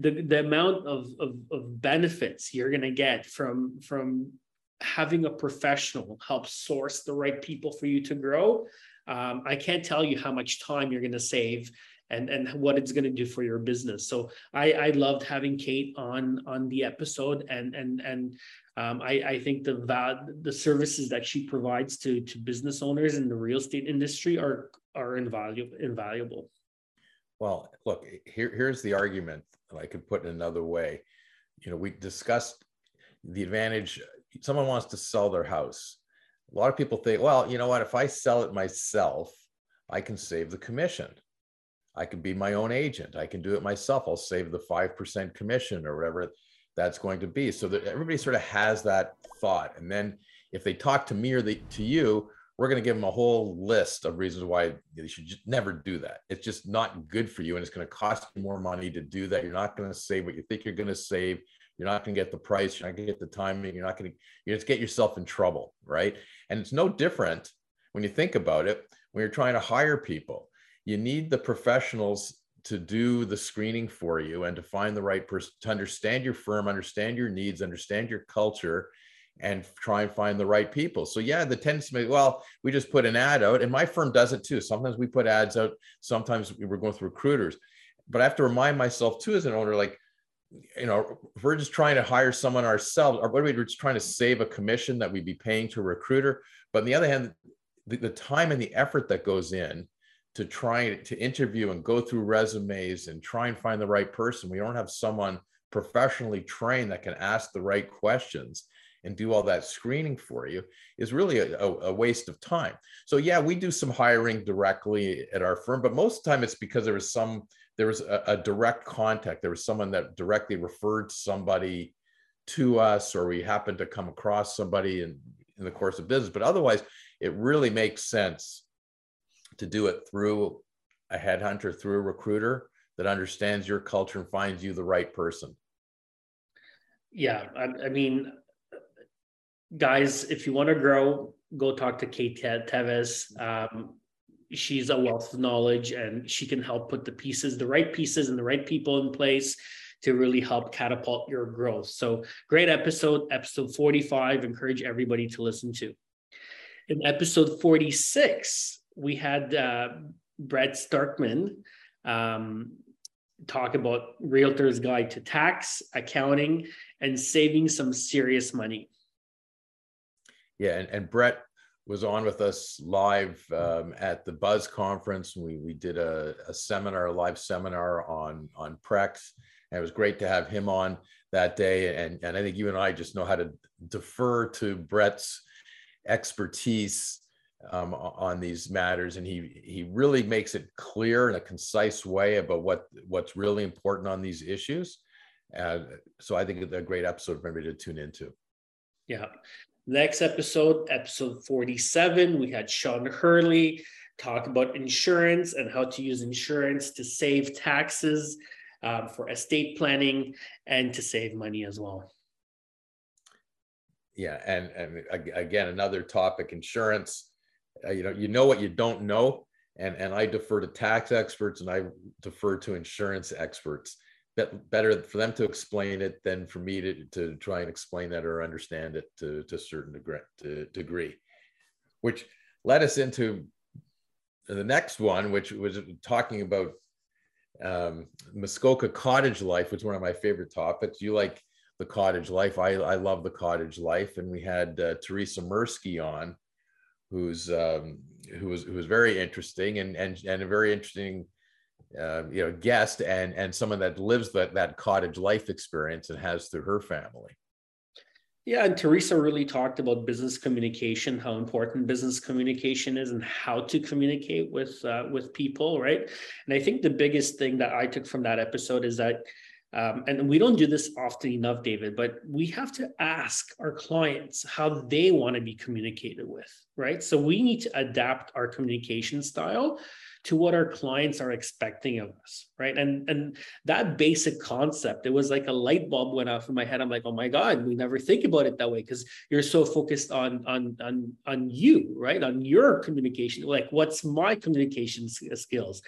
the, the amount of, of, of benefits you're going to get from from having a professional help source the right people for you to grow um, i can't tell you how much time you're going to save and and what it's going to do for your business. So I I loved having Kate on on the episode and and and um, I I think the val- the services that she provides to to business owners in the real estate industry are are invaluable invaluable. Well, look here here's the argument that I could put in another way. You know, we discussed the advantage. Someone wants to sell their house. A lot of people think, well, you know what? If I sell it myself, I can save the commission I can be my own agent. I can do it myself. I'll save the 5% commission or whatever that's going to be. So that everybody sort of has that thought. And then if they talk to me or they, to you, we're going to give them a whole list of reasons why you should never do that. It's just not good for you. And it's going to cost you more money to do that. You're not going to save what you think you're going to save. You're not going to get the price. You're not going to get the timing. You're not going to, you just get yourself in trouble. Right. And it's no different when you think about it, when you're trying to hire people you need the professionals to do the screening for you and to find the right person to understand your firm, understand your needs, understand your culture, and try and find the right people. So yeah, the tendency well, we just put an ad out, and my firm does it too. Sometimes we put ads out, sometimes we're going through recruiters. But I have to remind myself too as an owner, like, you know, we're just trying to hire someone ourselves, or what are just trying to save a commission that we'd be paying to a recruiter. But on the other hand, the, the time and the effort that goes in to try to interview and go through resumes and try and find the right person. We don't have someone professionally trained that can ask the right questions and do all that screening for you is really a, a, waste of time. So yeah, we do some hiring directly at our firm, but most of the time it's because there was some there was a, a direct contact. There was someone that directly referred somebody to us, or we happened to come across somebody in, in the course of business. But otherwise, it really makes sense to do it through a headhunter, through a recruiter that understands your culture and finds you the right person. Yeah, I, I mean, guys, if you want to grow, go talk to Kate Tevis. Um, she's a wealth of knowledge and she can help put the pieces, the right pieces, and the right people in place to really help catapult your growth. So, great episode, episode 45. Encourage everybody to listen to. In episode 46, we had uh, Brett Starkman um, talk about Realtor's Guide to Tax, Accounting, and saving some serious money. Yeah, and, and Brett was on with us live um, at the Buzz conference. We we did a, a seminar, a live seminar on on Prex, and it was great to have him on that day. And and I think you and I just know how to defer to Brett's expertise um, on these matters, and he he really makes it clear in a concise way about what what's really important on these issues. Uh, so I think it's a great episode for everybody to tune into. Yeah. Next episode, episode 47, we had Sean Hurley talk about insurance and how to use insurance to save taxes um, for estate planning and to save money as well. Yeah, and and again, another topic: insurance you know you know what you don't know and and i defer to tax experts and i defer to insurance experts better for them to explain it than for me to, to try and explain that or understand it to, to a certain degree, to, degree, which led us into the next one, which was talking about um, Muskoka cottage life, which is one of my favorite topics. You like the cottage life. I, I love the cottage life. And we had uh, Teresa mursky on, who's um, who was who was very interesting and and and a very interesting uh, you know guest and and someone that lives that that cottage life experience and has through her family. Yeah, and Teresa really talked about business communication, how important business communication is, and how to communicate with uh, with people, right? And I think the biggest thing that I took from that episode is that, um, and we don't do this often enough, David, but we have to ask our clients how they want to be communicated with, right? So we need to adapt our communication style to what our clients are expecting of us right? And and that basic concept it was like a light bulb went off in my head. I'm like oh my god we never think about it that way because you're so focused on on on on you right? On your communication like what's my communication skills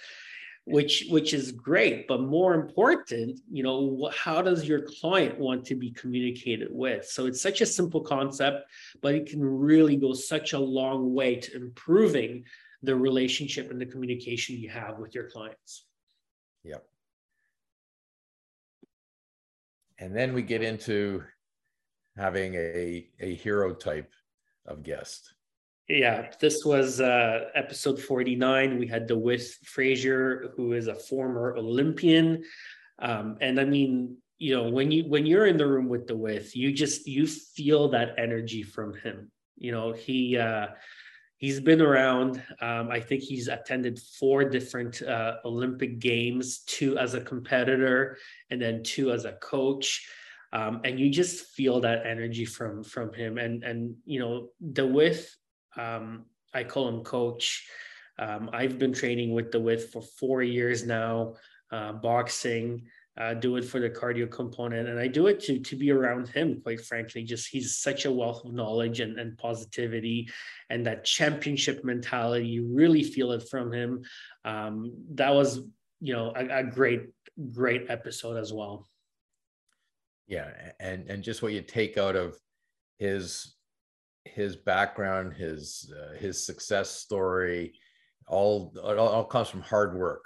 which which is great but more important you know how does your client want to be communicated with so it's such a simple concept but it can really go such a long way to improving the relationship and the communication you have with your clients. Yep. And then we get into having a, a hero type of guest. Yeah, this was uh, episode 49. We had the with Frazier, who is a former Olympian. Um, and I mean, you know, when you when you're in the room with the with, you just you feel that energy from him. You know, he uh he's been around. Um, I think he's attended four different uh, Olympic Games, two as a competitor, and then two as a coach. Um, and you just feel that energy from from him. And and you know DeWitt, um, I call him Coach. Um, I've been training with DeWitt for four years now, uh, boxing uh, do it for the cardio component and i do it to to be around him quite frankly. Just he's such a wealth of knowledge and, and positivity and that championship mentality. You really feel it from him. Um, that was you know a, a great great episode as well. Yeah and and just what you take out of his his background his uh, his success story all it all comes from hard work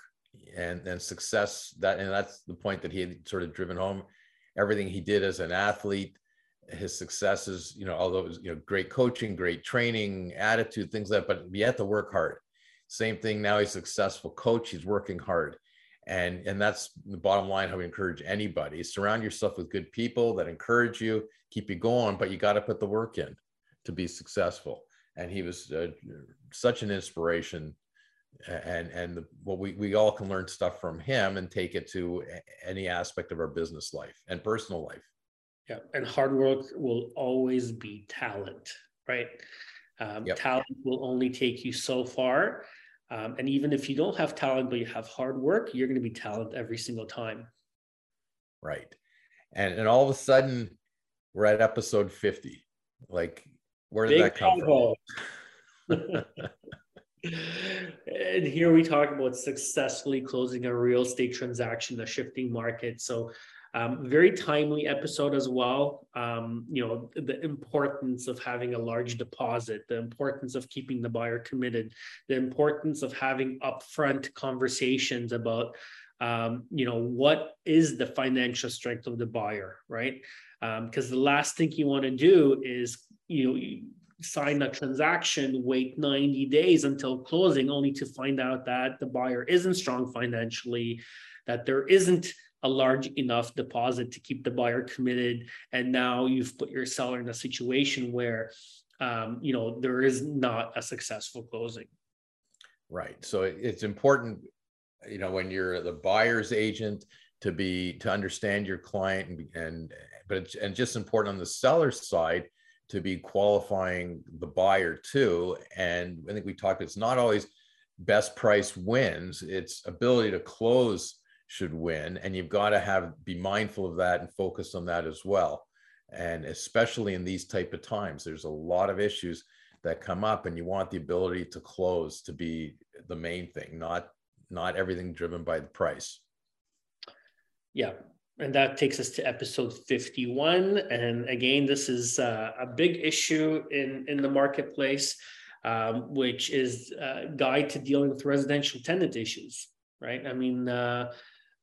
and and success that and that's the point that he had sort of driven home. Everything he did as an athlete his successes you know although it was you know great coaching great training attitude things like that but you have to work hard. Same thing now he's a successful coach he's working hard. And and that's the bottom line how we encourage anybody. Surround yourself with good people that encourage you keep you going but you got to put the work in to be successful. And he was uh, such an inspiration. And and the, well we, we all can learn stuff from him and take it to any aspect of our business life and personal life. Yeah and hard work will always be talent right? Um, yep. talent will only take you so far. Um, and even if you don't have talent but you have hard work you're going to be talent every single time. Right. And and all of a sudden we're at episode 50 like where did Big that come from and here we talk about successfully closing a real estate transaction, a shifting market. So, um, very timely episode as well. Um, you know, the importance of having a large deposit, the importance of keeping the buyer committed, the importance of having upfront conversations about, um, you know, what is the financial strength of the buyer, right? Because um, the last thing you want to do is, you know, sign a transaction, wait 90 days until closing, only to find out that the buyer isn't strong financially, that there isn't a large enough deposit to keep the buyer committed. And now you've put your seller in a situation where, um, you know, there is not a successful closing. Right. So it's important, you know, when you're the buyer's agent to be to understand your client and, and but it's and just important on the seller's side to be qualifying the buyer too. And I think we talked, it's not always best price wins, it's ability to close should win. And you've got to have be mindful of that and focus on that as well. And especially in these type of times, there's a lot of issues that come up and you want the ability to close to be the main thing, not not everything driven by the price. Yeah. And that takes us to episode 51. And again, this is uh, a big issue in, in the marketplace, um, which is a guide to dealing with residential tenant issues, right? I mean, uh,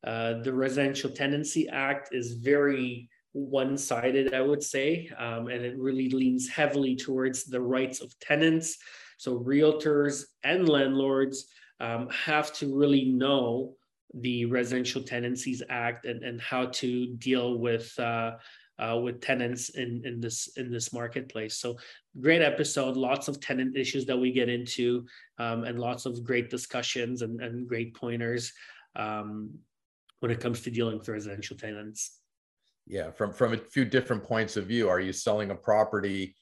uh, the Residential Tenancy Act is very one sided, I would say, um, and it really leans heavily towards the rights of tenants. So, realtors and landlords um, have to really know the Residential Tenancies Act and, and how to deal with. Uh, uh, with tenants in, in this in this marketplace. So great episode, lots of tenant issues that we get into, um, and lots of great discussions and, and great pointers um, when it comes to dealing with residential tenants. Yeah, from from a few different points of view, are you selling a property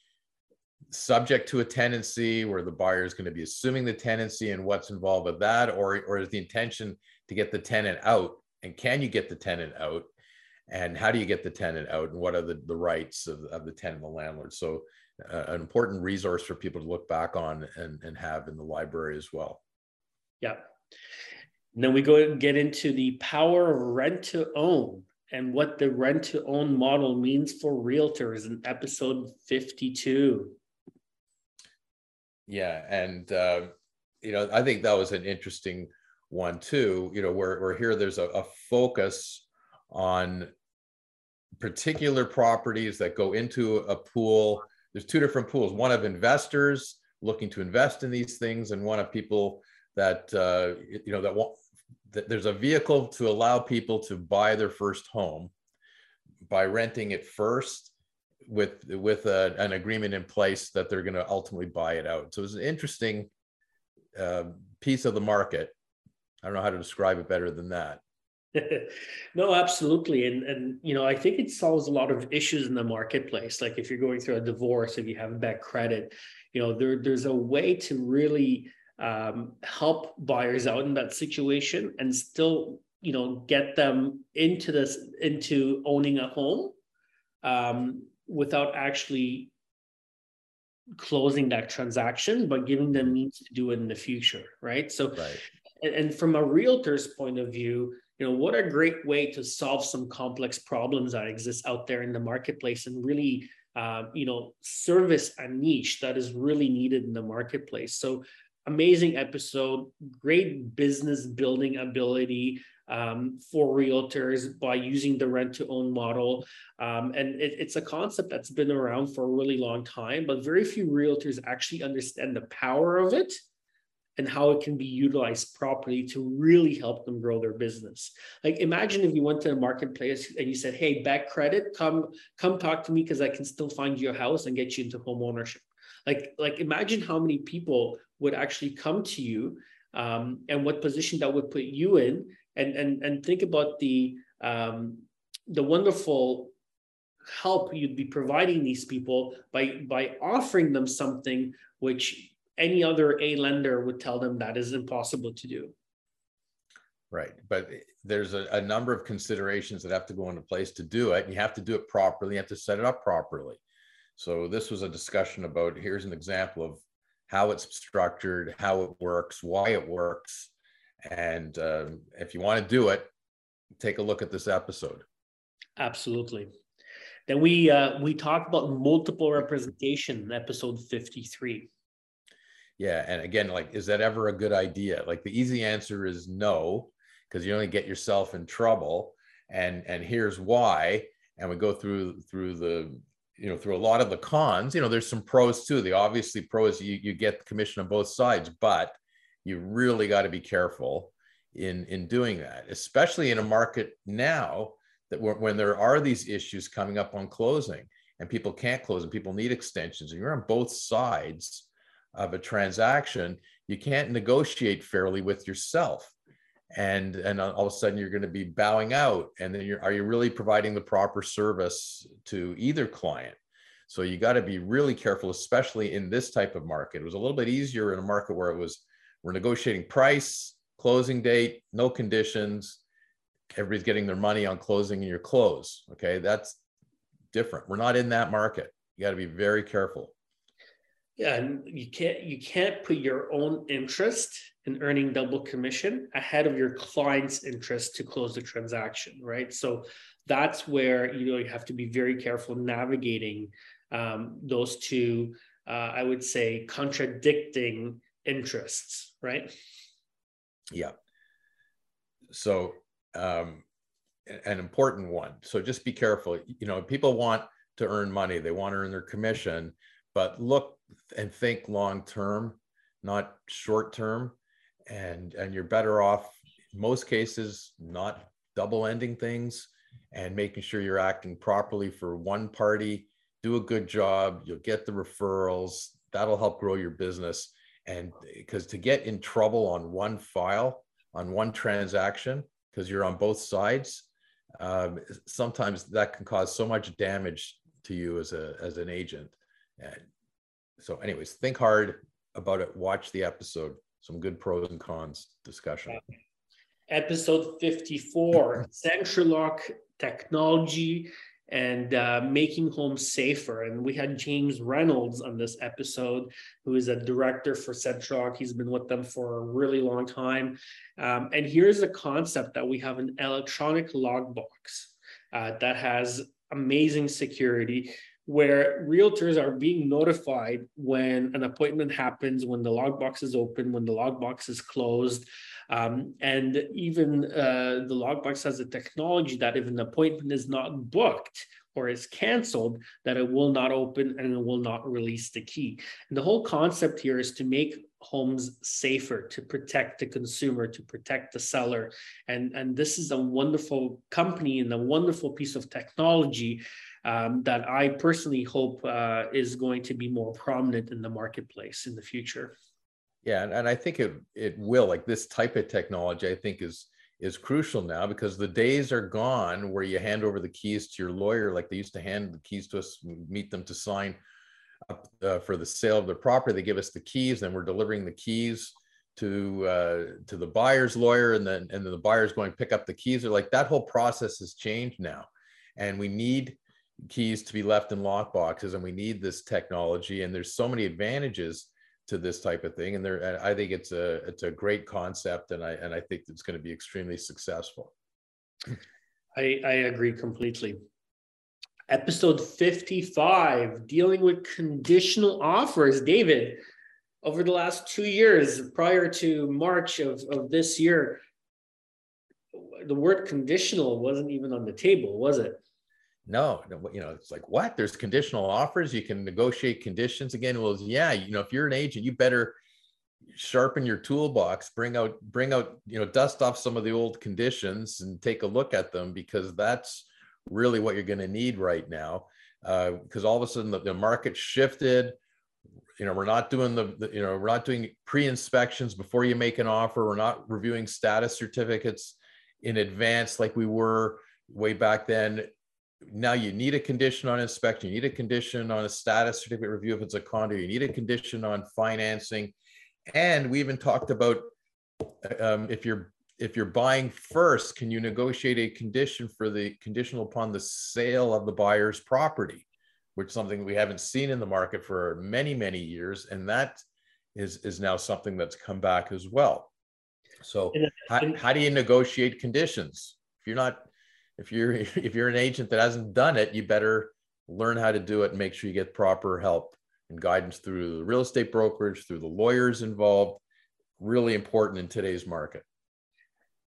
subject to a tenancy where the buyer is going to be assuming the tenancy and what's involved with that, or or is the intention to get the tenant out? And can you get the tenant out? And how do you get the tenant out? And what are the, the rights of, of the tenant and the landlord? So, uh, an important resource for people to look back on and, and have in the library as well. Yeah. And then we go and get into the power of rent to own and what the rent to own model means for realtors in episode 52. Yeah. And, uh, you know, I think that was an interesting one too. You know, where, where here there's a, a focus on particular properties that go into a pool. There's two different pools one of investors looking to invest in these things, and one of people that, uh, you know, that want that there's a vehicle to allow people to buy their first home by renting it first with with a, an agreement in place that they're going to ultimately buy it out. So it's an interesting uh, piece of the market. I don't know how to describe it better than that. no, absolutely, and and you know I think it solves a lot of issues in the marketplace. Like if you're going through a divorce, if you have bad credit, you know there there's a way to really um, help buyers out in that situation and still you know get them into this into owning a home um, without actually closing that transaction but giving them means to do it in the future right so right. And, and from a realtor's point of view you know what a great way to solve some complex problems that exist out there in the marketplace and really uh, you know service a niche that is really needed in the marketplace so amazing episode, great business building ability um, for realtors by using the rent to own model. Um, and it, it's a concept that's been around for a really long time, but very few realtors actually understand the power of it and how it can be utilized properly to really help them grow their business. Like imagine if you went to a marketplace and you said, "Hey, back credit, come come talk to me because I can still find you a house and get you into home ownership." Like like imagine how many people would actually come to you um, and what position that would put you in and and and think about the um, the wonderful help you'd be providing these people by by offering them something which any other a lender would tell them that is impossible to do right but there's a, a number of considerations that have to go into place to do it you have to do it properly you have to set it up properly so this was a discussion about here's an example of how it's structured, how it works, why it works. And um, if you want to do it, take a look at this episode. Absolutely. Then we uh, we talked about multiple representation in episode 53. Yeah, and again, like, is that ever a good idea? Like, the easy answer is no, because you only get yourself in trouble. And and here's why. And we go through through the you know through a lot of the cons you know there's some pros too the obviously pros you, you get commission on both sides but you really got to be careful in in doing that especially in a market now that when there are these issues coming up on closing and people can't close and people need extensions and you're on both sides of a transaction you can't negotiate fairly with yourself. And and all of a sudden you're going to be bowing out and then you're are you really providing the proper service to either client? So you got to be really careful especially in this type of market. It was a little bit easier in a market where it was we're negotiating price closing date no conditions. Everybody's getting their money on closing and your close okay? That's different. We're not in that market. You got to be very careful and you can't you can't put your own interest in earning double commission ahead of your client's interest to close the transaction, right? So that's where you know you have to be very careful navigating um, those two, uh, I would say, contradicting interests, right? Yeah. So um, an important one. So just be careful. You know, people want to earn money; they want to earn their commission, but look and think long term, not short term. And and you're better off most cases not double ending things and making sure you're acting properly for one party. Do a good job. You'll get the referrals. That'll help grow your business. And because to get in trouble on one file on one transaction because you're on both sides um, sometimes that can cause so much damage to you as a as an agent and so anyways think hard about it watch the episode some good pros and cons discussion. Episode 54 SentriLock technology and uh, making homes safer. And we had James Reynolds on this episode, who is a director for SentriLock. He's been with them for a really long time. Um, and here's a concept that we have an electronic lockbox uh, that has amazing security where realtors are being notified when an appointment happens, when the lockbox is open, when the lockbox is closed. Um, and even uh, the lockbox has a technology that if an appointment is not booked or is canceled, that it will not open and it will not release the key. And the whole concept here is to make homes safer, to protect the consumer, to protect the seller. And, and this is a wonderful company and a wonderful piece of technology um, that I personally hope uh, is going to be more prominent in the marketplace in the future. Yeah, and, and I think it it will. Like this type of technology, I think is is crucial now because the days are gone where you hand over the keys to your lawyer like they used to hand the keys to us, meet them to sign up uh, for the sale of the property. They give us the keys, and we're delivering the keys to uh, to the buyer's lawyer, and then and then the buyer's going to pick up the keys. They're like that whole process has changed now, and we need keys to be left in lock boxes and we need this technology and there's so many advantages to this type of thing and there i think it's a it's a great concept and i and i think it's going to be extremely successful. I i agree completely. Episode 55 dealing with conditional offers. David over the last two years prior to march of, of this year the word conditional wasn't even on the table was it no, you know, it's like what? There's conditional offers. You can negotiate conditions again. Well, yeah, you know, if you're an agent, you better sharpen your toolbox, bring out, bring out, you know, dust off some of the old conditions and take a look at them because that's really what you're going to need right now. Because uh, all of a sudden the, the market shifted. You know, we're not doing the, the, you know, we're not doing pre-inspections before you make an offer. We're not reviewing status certificates in advance like we were way back then now you need a condition on inspection, you need a condition on a status certificate review if it's a condo, you need a condition on financing. And we even talked about um, if you're if you're buying first, can you negotiate a condition for the conditional upon the sale of the buyer's property, which is something we haven't seen in the market for many, many years. And that is, is now something that's come back as well. So how, how do you negotiate conditions? If you're not if you're if you're an agent that hasn't done it, you better learn how to do it and make sure you get proper help and guidance through the real estate brokerage, through the lawyers involved. Really important in today's market.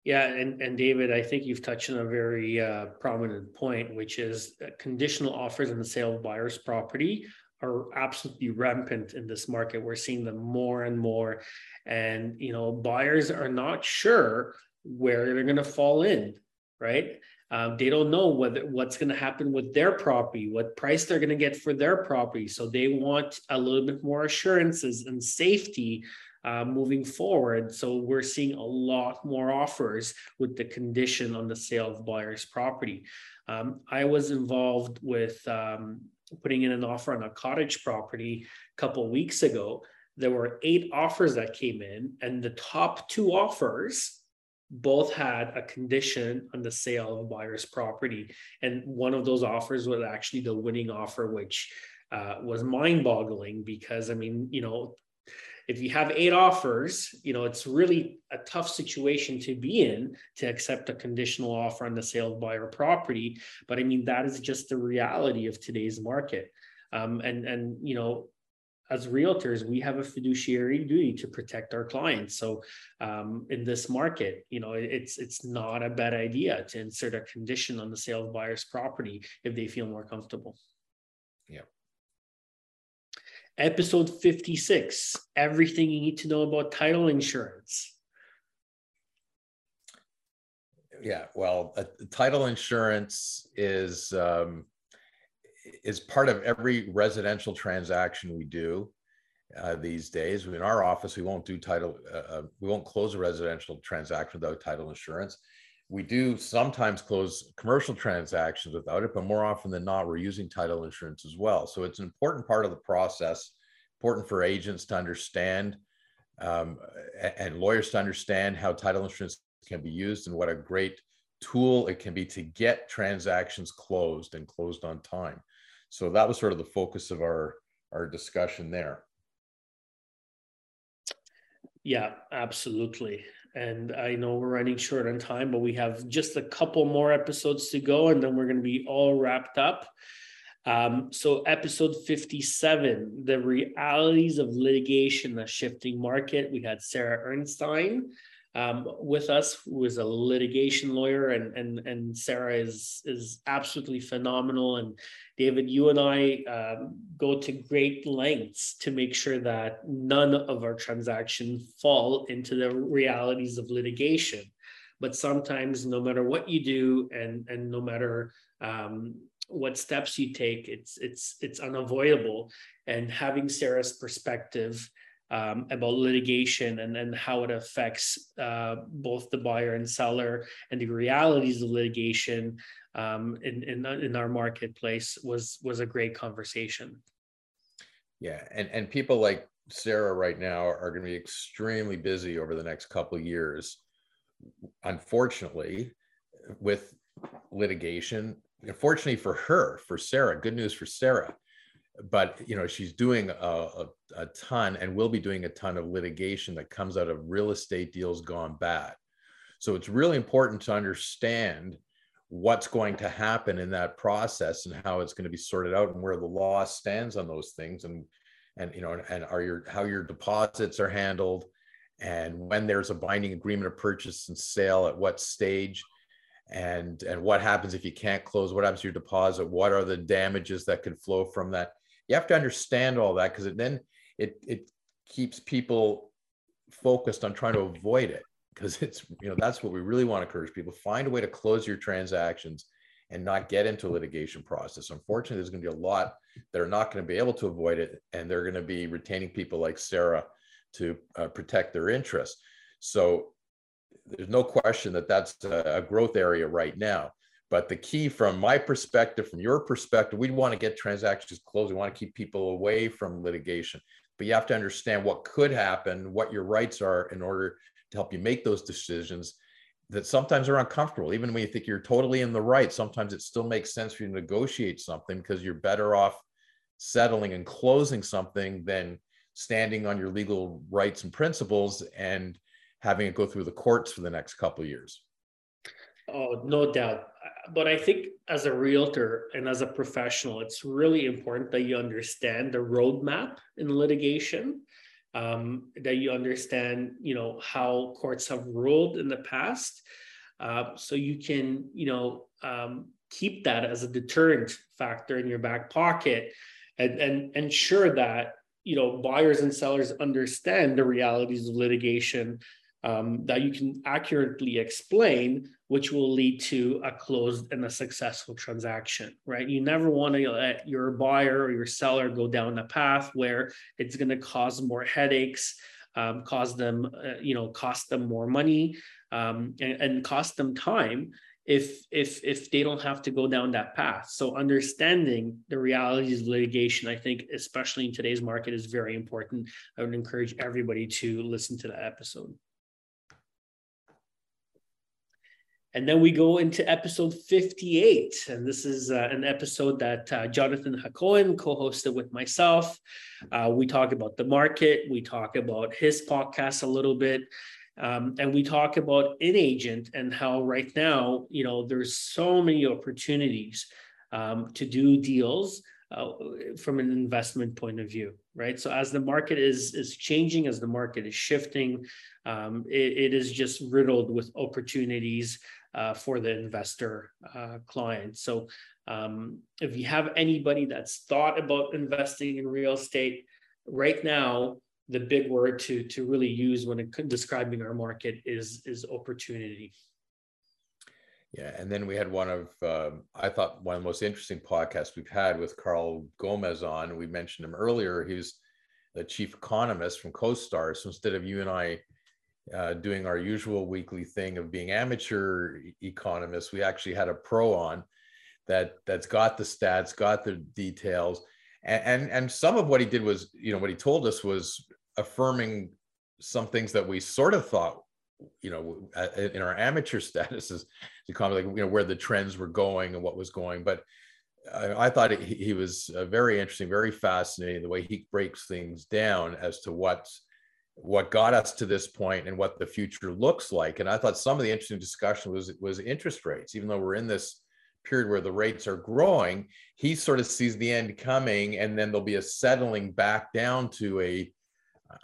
Yeah, and, and David, I think you've touched on a very uh, prominent point, which is conditional offers in the sale of buyer's property are absolutely rampant in this market. We're seeing them more and more, and you know, buyers are not sure where they're going to fall in, right? Um, they don't know whether what's going to happen with their property, what price they're going to get for their property. So they want a little bit more assurances and safety uh, moving forward. So we're seeing a lot more offers with the condition on the sale of buyer's property. Um, I was involved with um, putting in an offer on a cottage property a couple weeks ago. There were eight offers that came in, and the top two offers both had a condition on the sale of buyer's property. And one of those offers was actually the winning offer, which uh, was mind boggling because, I mean, you know, if you have eight offers, you know, it's really a tough situation to be in to accept a conditional offer on the sale of buyer property. But I mean, that is just the reality of today's market. Um, and and you know, as realtors, we have a fiduciary duty to protect our clients. So um, in this market, you know, it's it's not a bad idea to insert a condition on the sale of buyer's property if they feel more comfortable. Yeah. Episode 56, everything you need to know about title insurance. Yeah, well, uh, title insurance is um, is part of every residential transaction we do uh, these days. In our office, we won't do title, uh, uh, we won't close a residential transaction without title insurance. We do sometimes close commercial transactions without it, but more often than not, we're using title insurance as well. So it's an important part of the process, important for agents to understand um, and lawyers to understand how title insurance can be used and what a great tool it can be to get transactions closed and closed on time. So that was sort of the focus of our our discussion there. Yeah, absolutely. And I know we're running short on time, but we have just a couple more episodes to go, and then we're going to be all wrapped up. Um, so, episode 57, the realities of litigation, the shifting market. We had Sarah Ernstein um, with us, who is a litigation lawyer, and and and Sarah is is absolutely phenomenal. And David, you and I um, go to great lengths to make sure that none of our transactions fall into the realities of litigation. But sometimes, no matter what you do, and and no matter um, what steps you take, it's it's it's unavoidable. And having Sarah's perspective um, about litigation and, and how it affects uh, both the buyer and seller and the realities of litigation um, in, in, in our marketplace was was a great conversation. Yeah, and and people like Sarah right now are going to be extremely busy over the next couple of years. Unfortunately, with litigation, unfortunately for her, for Sarah, good news for Sarah, but you know she's doing a, a, a, ton and will be doing a ton of litigation that comes out of real estate deals gone bad. So it's really important to understand what's going to happen in that process and how it's going to be sorted out and where the law stands on those things and and you know and are your how your deposits are handled and when there's a binding agreement of purchase and sale at what stage and and what happens if you can't close what happens to your deposit what are the damages that could flow from that you have to understand all that because then it it keeps people focused on trying to avoid it because it's you know that's what we really want to encourage people find a way to close your transactions and not get into litigation process. Unfortunately there's going to be a lot that are not going to be able to avoid it and they're going to be retaining people like sarah to uh, protect their interests. So there's no question that that's a growth area right now but the key from my perspective, from your perspective, we want to get transactions closed. We want to keep people away from litigation. But you have to understand what could happen, what your rights are in order to help you make those decisions that sometimes are uncomfortable. Even when you think you're totally in the right, sometimes it still makes sense for you to negotiate something because you're better off settling and closing something than standing on your legal rights and principles and having it go through the courts for the next couple years. Oh, no doubt but I think as a realtor and as a professional, it's really important that you understand the roadmap in litigation, um, that you understand, you know, how courts have ruled in the past, uh, so you can, you know, um, keep that as a deterrent factor in your back pocket, and and ensure that you know buyers and sellers understand the realities of litigation um, that you can accurately explain, which will lead to a closed and a successful transaction, right? You never want to let your buyer or your seller go down a path where it's going to cause more headaches, um, cause them, uh, you know, cost them more money, um, and, and cost them time if if if they don't have to go down that path. So understanding the realities of litigation i think especially in today's market is very important. I would encourage everybody to listen to that episode and then we go into episode 58. And this is uh, an episode that uh, Jonathan Hakohen co hosted with myself. Uh, we talk about the market, we talk about his podcast a little bit. Um, and we talk about InAgent and how right now, you know, there's so many opportunities um, to do deals uh, from an investment point of view, right? So as the market is is changing, as the market is shifting, um, it, it is just riddled with opportunities uh, for the investor uh, client. So um, if you have anybody that's thought about investing in real estate right now, the big word to to really use when describing our market is is opportunity. Yeah, and then we had one of uh, I thought one of the most interesting podcasts we've had with Carl Gomez on. We mentioned him earlier. He was the chief economist from CoStar. So instead of you and I uh, doing our usual weekly thing of being amateur economists, we actually had a pro on that that's got the stats, got the details, and, and and some of what he did was, you know, what he told us was affirming some things that we sort of thought, you know, in our amateur status as kind of like you know where the trends were going and what was going, but. I, thought he, he was uh, very interesting, very fascinating the way he breaks things down as to what's what got us to this point and what the future looks like. And I thought some of the interesting discussion was was interest rates, even though we're in this period where the rates are growing, he sort of sees the end coming, and then there'll be a settling back down to a.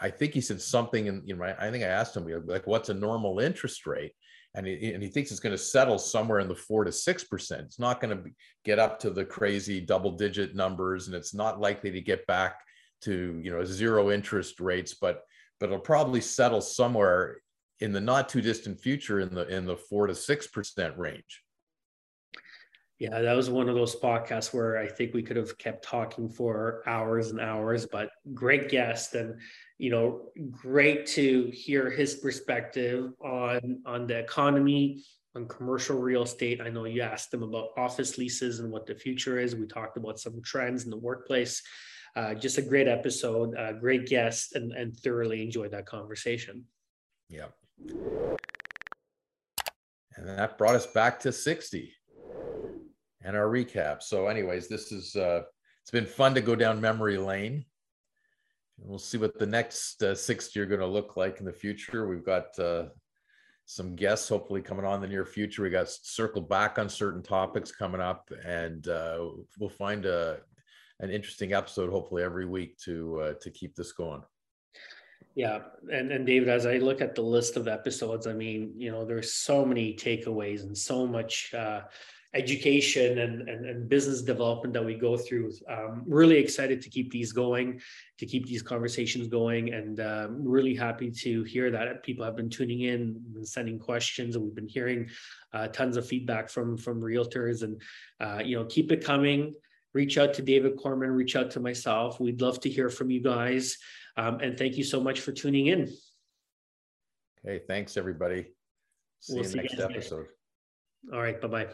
I think he said something, and you know, I think I asked him like, "What's a normal interest rate?" And he, and he thinks it's going to settle somewhere in the four to six percent. It's not going to get up to the crazy double-digit numbers, and it's not likely to get back to you know zero interest rates, but but it'll probably settle somewhere in the not too distant future in the in the four to six percent range. Yeah, that was one of those podcasts where I think we could have kept talking for hours and hours, but great guest and you know, great to hear his perspective on on the economy, on commercial real estate. I know you asked him about office leases and what the future is. We talked about some trends in the workplace. Uh, just a great episode, uh, great guest, and, and thoroughly enjoyed that conversation. Yeah. And that brought us back to 60 and our recap. So, anyways, this is uh, it's been fun to go down memory lane. We'll see what the next uh, 60 are going to look like in the future. We've got uh, some guests hopefully coming on in the near future. We got circle back on certain topics coming up, and uh, we'll find a an interesting episode hopefully every week to uh, to keep this going yeah and and david as i look at the list of episodes i mean you know there's so many takeaways and so much uh, education and, and, and, business development that we go through. Um, really excited to keep these going, to keep these conversations going, and um, really happy to hear that people have been tuning in and sending questions, and we've been hearing uh, tons of feedback from from realtors, and uh, you know keep it coming reach out to David Corman, reach out to myself. We'd love to hear from you guys. Um, and thank you so much for tuning in. Okay, thanks everybody. See we'll you see next you episode. All right, bye bye.